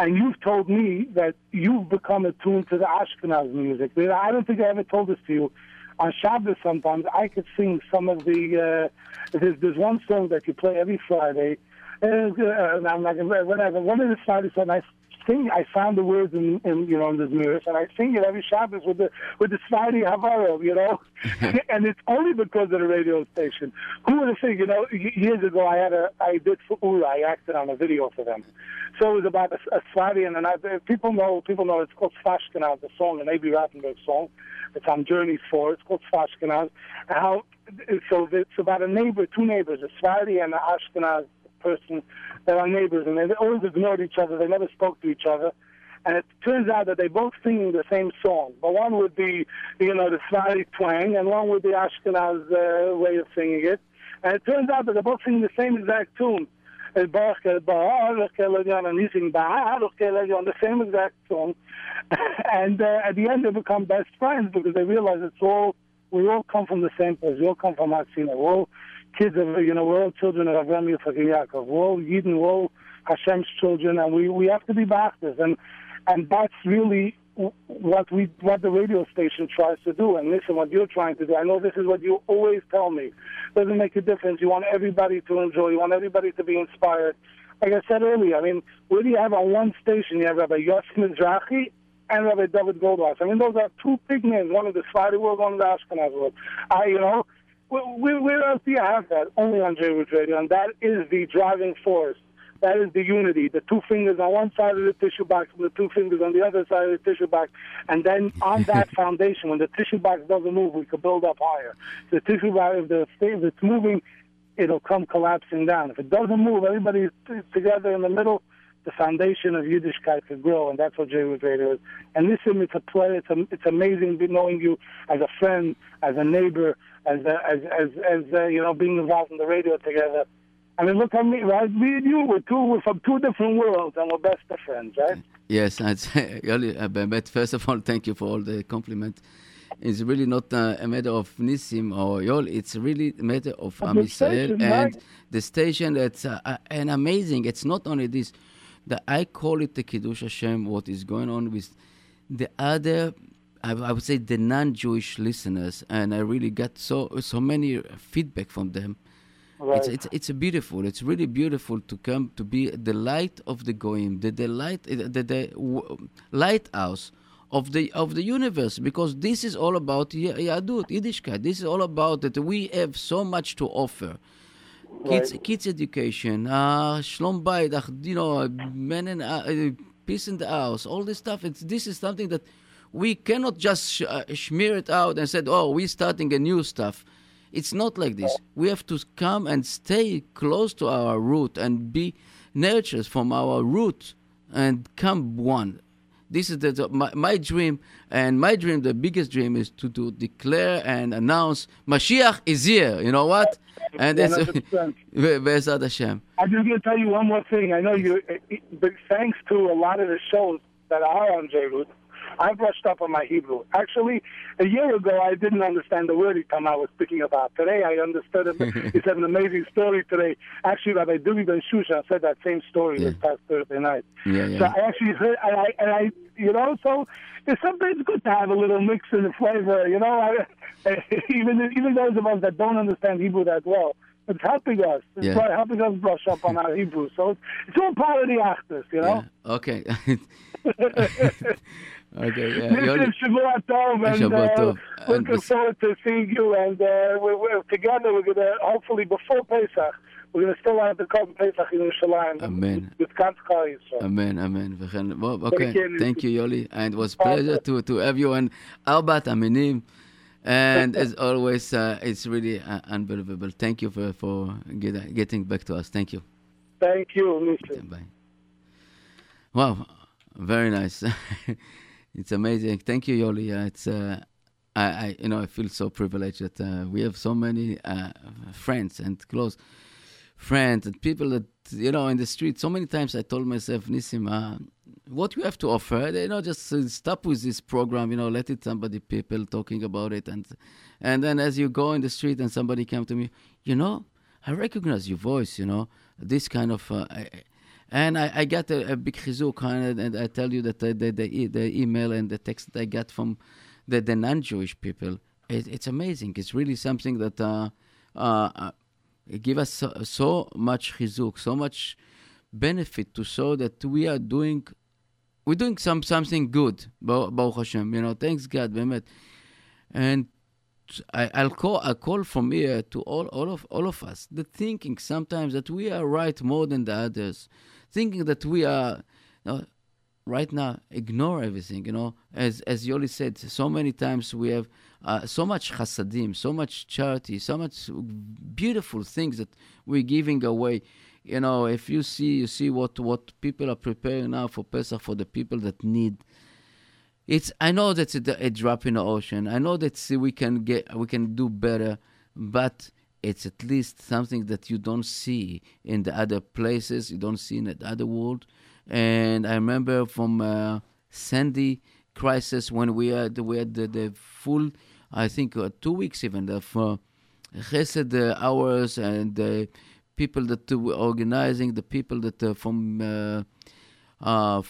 And you've told me that you've become attuned to the Ashkenaz music. I don't think I ever told this to you. On Shabbos, sometimes I could sing some of the. Uh, there's, there's one song that you play every Friday. Uh, and I'm not gonna, whatever. One of the Fridays, and I sing. I found the words in, in you know in the mirrors, and I sing it every Shabbos with the with the Friday Havara, you know. and it's only because of the radio station. Who would have think? You know, years ago I had a I did for Ura. I acted on a video for them. So it was about a, a Friday, and I, people know people know it's called Svashkenaz, the song, an Abie Rotenberg song. It's on Journeys for. It's called Svashkenaz. How so? It's about a neighbor, two neighbors, a Sephardi and an Ashkenaz person that are neighbors, and they always ignored each other. They never spoke to each other. And it turns out that they're both singing the same song, but one would be, you know, the Sephardi twang, and one would be Ashkenaz uh, way of singing it. And it turns out that they're both singing the same exact tune. And Baruch Baruch and he's singing Baruch Elyon, the same exact song. and uh, at the end, they become best friends because they realize it's all we all come from the same place. We all come from Atzina. We're all kids of, you know, we're all children of Avraham Yitzchak and Yaakov. We're all Yidden, we're all Hashem's children, and we, we have to be Ba'achdus. And, and that's really what we what the radio station tries to do. And listen, what you're trying to do, I know this is what you always tell me. Doesn't make a difference. You want everybody to enjoy. You want everybody to be inspired. Like I said earlier, I mean, where do you have on one station? You have Rabbi Yossi Mizrahi and Rabbi David Goldwasser. I mean, those are two big names. One of the Sephardi world, one of the Ashkenaz world. I, you know, where, where else do you have that? Only on J Root Radio, and that is the driving force That is the unity. The two fingers on one side of the tissue box and the two fingers on the other side of the tissue box. And then on that foundation, when the tissue box doesn't move, we can build up higher. The tissue box, if, the, if it's moving, it'll come collapsing down. If it doesn't move, everybody is together in the middle, the foundation of Yiddishkeit could grow, and that's what Jewish Radio is. And listen, it's a pleasure. It's a, it's amazing knowing you as a friend, as a neighbor, as a, as as as uh, you know, being involved in the radio together. I mean, look at me, right? Me and you, we're two, we're from two different worlds, and we're best of friends, right? Yes, I'd say, Yoli, uh, but first of all, thank you for all the compliment. It's really not uh, a matter of Nissim or Yol. It's really a matter of Am and right. the station. That's uh, uh, and amazing. It's not only this. That I call it the Kiddush Hashem. What is going on with the other? I, I would say the non-Jewish listeners, and I really got so so many feedback from them. Right. It's, it's it's beautiful. It's really beautiful to come to be the light of the goyim, the the light, the, the, the lighthouse of the of the universe. Because this is all about Yahadut, Yiddishkeit. This is all about that we have so much to offer. Kids, Right. kids education, uh, shlom bayit, you know, men and uh, uh, peace in the house, all this stuff. It's this is something that we cannot just sh- uh, smear it out and said, oh, we're starting a new stuff. It's not like this. We have to come and stay close to our root and be nurtured from our root and come one. This is the, my, my dream, and my dream, the biggest dream, is to, to declare and announce Mashiach is here. You know what? And it's 100%. Be'ezrat Hashem. I'm just going to tell you one more thing. I know you, but thanks to a lot of the shows that are on J-Root, I brushed up on my Hebrew. Actually, a year ago, I didn't understand the word Itam I was speaking about. Today, I understood it. he said an amazing story today. Actually, Rabbi Dubi Ben Shushan said that same story this past Thursday night. Yeah, So. I actually heard, and I, and I, you know, so it's sometimes good to have a little mix in the flavor, you know. I, even even those of us that don't understand Hebrew that well, it's helping us. It's Yeah. helping us brush up on our Hebrew. So it's, it's all part of the Achdus, you know. Yeah. Okay. Okay. אוקיי, יוני. שבוע at home, טוב. Looking forward to seeing you and uh, we're, we're together. We're gonna hopefully before Pesach. We're going to still have the korban Pesach in Yerushalayim. Amen. With Kanskar Yisrael. Amen, amen. Well, okay, thank you, Yoli. And it was pleasure to, to have you Albat Aminim. And as always, uh, it's really uh, unbelievable. Thank you for, for get, getting back to us. Thank you. Thank you, Mr. Bye. Wow, very nice. it's amazing. Thank you, Yoli. It's uh, I, I, you know, I feel so privileged that uh, we have so many uh, friends and close friends and people that you know in the street. So many times I told myself, Nissim, uh, what you have to offer, you know, just uh, stop with this program. You know, let it somebody people talking about it, and and then as you go in the street and somebody come to me, you know, I recognize your voice. You know, this kind of. Uh, I, and I, I got a, a, big chizuk on and I tell you that the, the, the, the email and the text that I got from the, the non Jewish people, it, it's amazing. It's really something that uh, uh, uh, give us so, so, much chizuk, so much benefit to show that we are doing. We're doing some something good, Baruch Hashem. You know, thanks God, Bemet. And I, will call a call from here to all, all of all of us. The thinking sometimes that we are right more than the others, thinking that we are you know, right now ignore everything. You know, as as Yoli said, so many times we have uh, so much chasadim, so much charity, so much beautiful things that we're giving away. You know, if you see you see what what people are preparing now for Pesach for the people that need it's i know that's a, a drop in the ocean i know that see, we can get we can do better but it's at least something that you don't see in the other places you don't see in the other world and i remember from uh, sandy crisis when we had we had the, the full i think uh, two weeks even of uh, chesed uh, hours and the people that were organizing the people that uh, from uh, uh,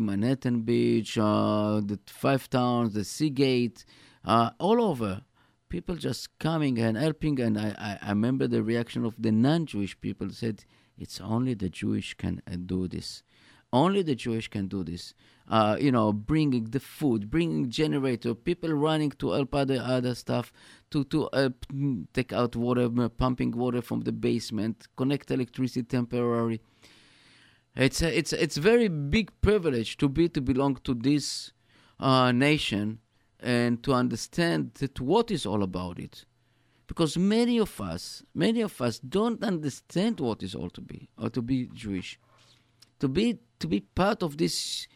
Manhattan Beach, uh, the Five Towns, the Seagate, uh, all over. People just coming and helping, and I, I, remember the reaction of the non-Jewish people said, "It's only the Jewish can uh, do this." Only the Jewish can do this. Uh, you know, bringing the food, bringing generator, people running to help other other stuff, to to uh, p- take out water, pumping water from the basement, connect electricity temporary. It's a, it's it's very big privilege to be to belong to this uh, nation and to understand that what is all about it. Because many of us many of us don't understand what is all to be or to be jewish. To be to be part of this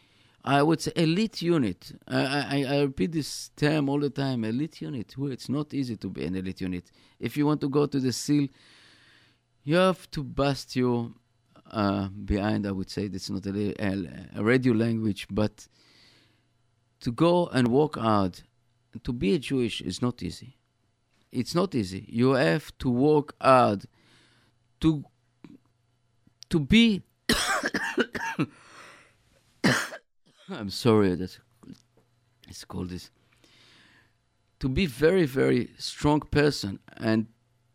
i would say elite unit. I i, I repeat this term all the time elite unit. It's not easy to be an elite unit. If you want to go to the seal you have to bust your uh, behind i would say. That's not a, a, a radio language but to go and work hard to be a jewish is not easy it's not easy. You have to work hard to to be. I'm sorry that it's called this. To be very very strong person and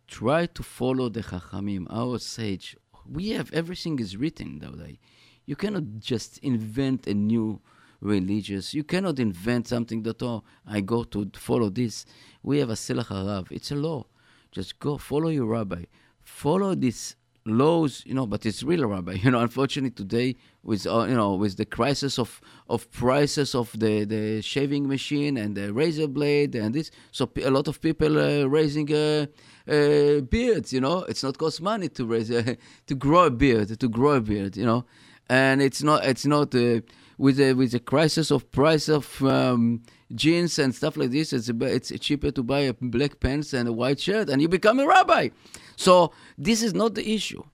try to follow the Chachamim, our sage. We have everything is written nowadays. You cannot just invent a new religious. You cannot invent something that, oh, I go to follow this. We have a Selach Harav. It's a law. Just go, follow your rabbi. Follow these laws, you know, but it's real rabbi. You know, unfortunately today with, uh, you know, with the crisis of, of prices of the, the shaving machine and the razor blade and this, so a lot of people are raising uh, uh, beards, you know. It's not cost money to raise, to grow a beard, to grow a beard, you know. And it's not, it's not, uh, with the with the crisis of price of um, jeans and stuff like this, it's it's cheaper to buy a black pants and a white shirt, and you become a rabbi. So this is not the issue.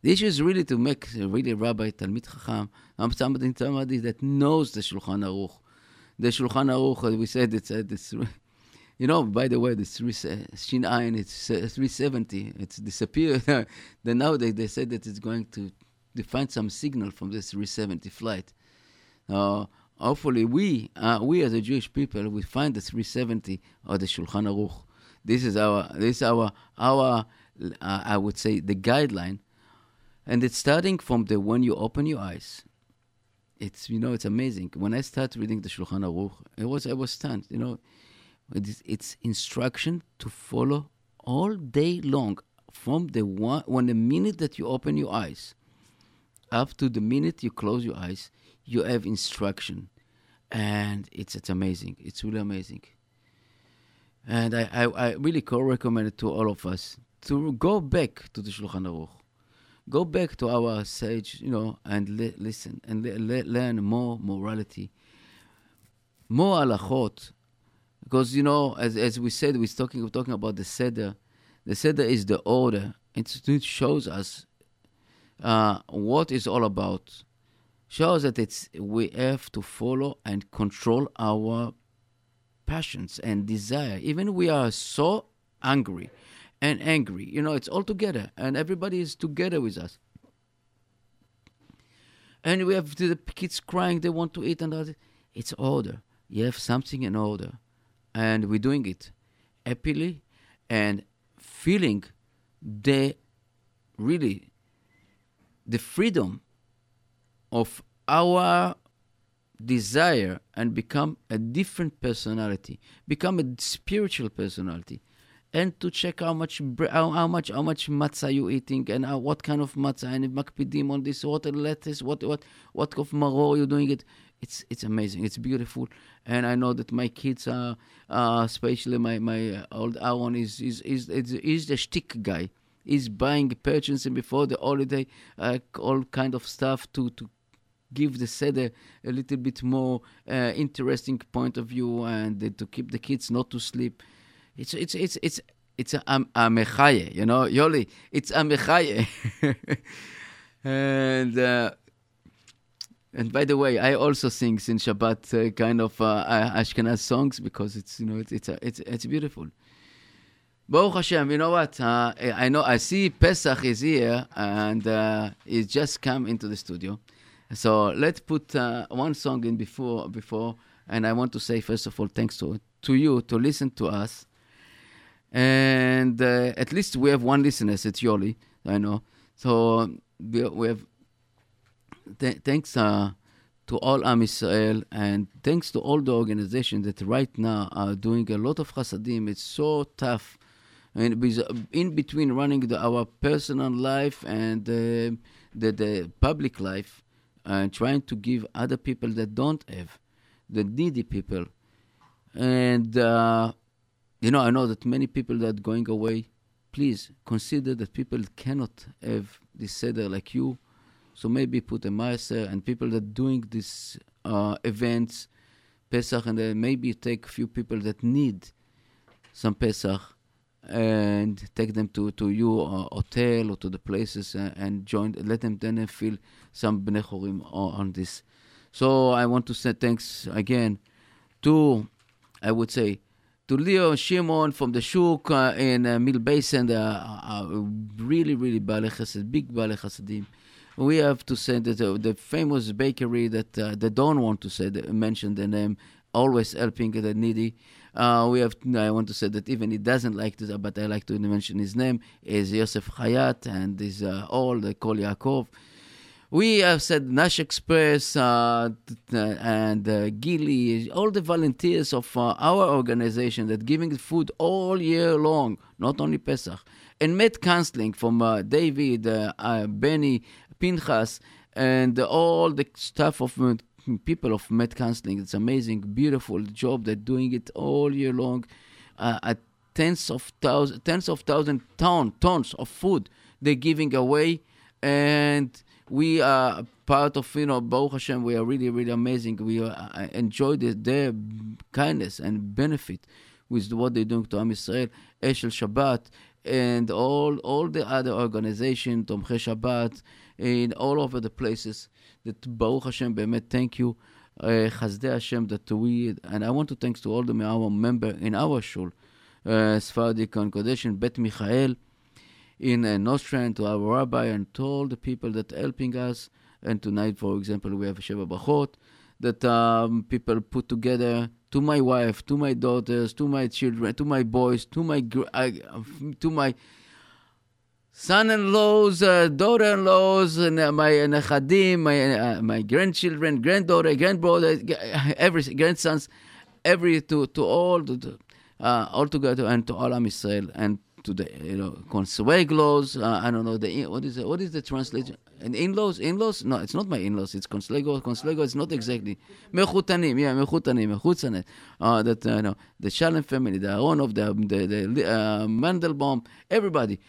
The issue is really to make a really rabbi, Talmid Chacham, somebody, somebody that knows the Shulchan Aruch. The Shulchan Aruch, we said it's, uh, it's you know, by the way, the three, Shin Ayin, it's uh, 370. It's disappeared. then now they, they said that it's going to find some signal from this 370 flight. Uh, hopefully, we uh, we as a Jewish people we find the 370 or the Shulchan Aruch. This is our this is our our uh, I would say the guideline, and it's starting from the when you open your eyes. It's you know it's amazing. When I start reading the Shulchan Aruch, it was I was stunned. You know, it's, it's instruction to follow all day long from the one when the minute that you open your eyes up to the minute you close your eyes you have instruction. And it's it's amazing. It's really amazing. And i i, I really recommend it to all of us to go back to the shulchan aruch. Go back to our sage you know and li- listen and li- li- learn more morality more halachot. Because you know as as we said we're talking we're talking about the seder. The seder is the order. It shows us uh, what is all about shows that it's we have to follow and control our passions and desire. Even we are so angry and angry you know it's all together and everybody is together with us. And we have the kids crying they want to eat and all it's order. You have something in order. And we're doing it happily and feeling the really the freedom of our desire and become a different personality, become a spiritual personality, and to check how much how, how much how much matzah you eating and how, what kind of matzah and makpidim on this, what lettuce, what what what of maror you're doing it. It's it's amazing. It's beautiful, and I know that my kids are, uh, especially my my old Aaron is is is is, is the shtick guy is buying purchasing before the holiday uh, all kind of stuff to to give the seder a little bit more uh, interesting point of view and uh, to keep the kids not to sleep. It's it's it's it's it's a, a, mechaye, you know, Yoli. It's a mechaye. and uh, and by the way, I also sing in Shabbat uh, kind of uh, Ashkenaz songs because it's you know it's it's it's, it's beautiful. Baruch Hashem, you know what? Uh, I know I see Pesach is here and uh, he's just come into the studio. So let's put uh, one song in before before, and I want to say first of all thanks to to you to listen to us. And uh, at least we have one listener, it's Yoli, I know. So we, we have th- thanks uh, to all Am Israel and thanks to all the organizations that right now are doing a lot of chasadim. It's so tough. And in between running the, our personal life and uh, the, the public life, and trying to give other people that don't have, the needy people. And, uh, you know, I know that many people that going away, please consider that people cannot have this seder like you. So maybe put a maaser and people that doing these uh, events, Pesach, and maybe take a few people that need some Pesach and take them to, to your uh, hotel or to the places uh, and join, let them then feel some Bnei Chorin on, this. So I want to say thanks again to, I would say, to Leo Shimon from the Shuk uh, in uh, Mill Basin, uh, uh, really, really Bale Chesed, big Bale Chesedim. We have to say that the famous bakery that uh, they don't want to say, mention the name, always helping the needy. Uh, we have. I want to say that even he doesn't like this, but I like to mention his name is Yosef Hayat and is uh, all the Kol Yaakov. We have said Nash Express uh, and uh, Gili, all the volunteers of uh, our organization that giving food all year long, not only Pesach. And Med Counseling from uh, David, uh, uh, Benny, Pinchas, and all the staff of people of Med Counseling. It's amazing, beautiful job. They're doing it all year long. Uh, at tens of thousands, tens of thousand ton, tons of food they're giving away, and we are part of you know Baruch Hashem. We are really really amazing. We uh, enjoy the, their kindness and benefit with what they're doing to Am Yisrael, Eshel Shabbat, and all all the other organizations, Tomche Shabbat, in all over the places that Baruch Hashem באמת, thank you, uh, Chasdei Hashem that we, and I want to thanks to all the our member in our shul, uh, Sephardic Congregation, Bet Michael, in uh, Nostrand, to our rabbi and to all the people that helping us. And tonight, for example, we have Sheva Brachot that um, people put together to my wife, to my daughters, to my children, to my boys, to my, to my son-in-laws, uh, daughter-in-laws, and uh, my nechadim, my uh, my grandchildren, granddaughter, grandbrother, every grandsons, every to to all to, uh, all together and to all Am Israel and to the you know consueglos. Uh, I don't know the what is it, what is the translation? And in-laws, in-laws? No, it's not my in-laws. It's conslego. Conslego is not exactly mechutanim. Yeah, mechutanim, mechutzanet. Uh, that uh, know the Shalem family, the Aronov, the the, the uh, Mandelbaum, everybody.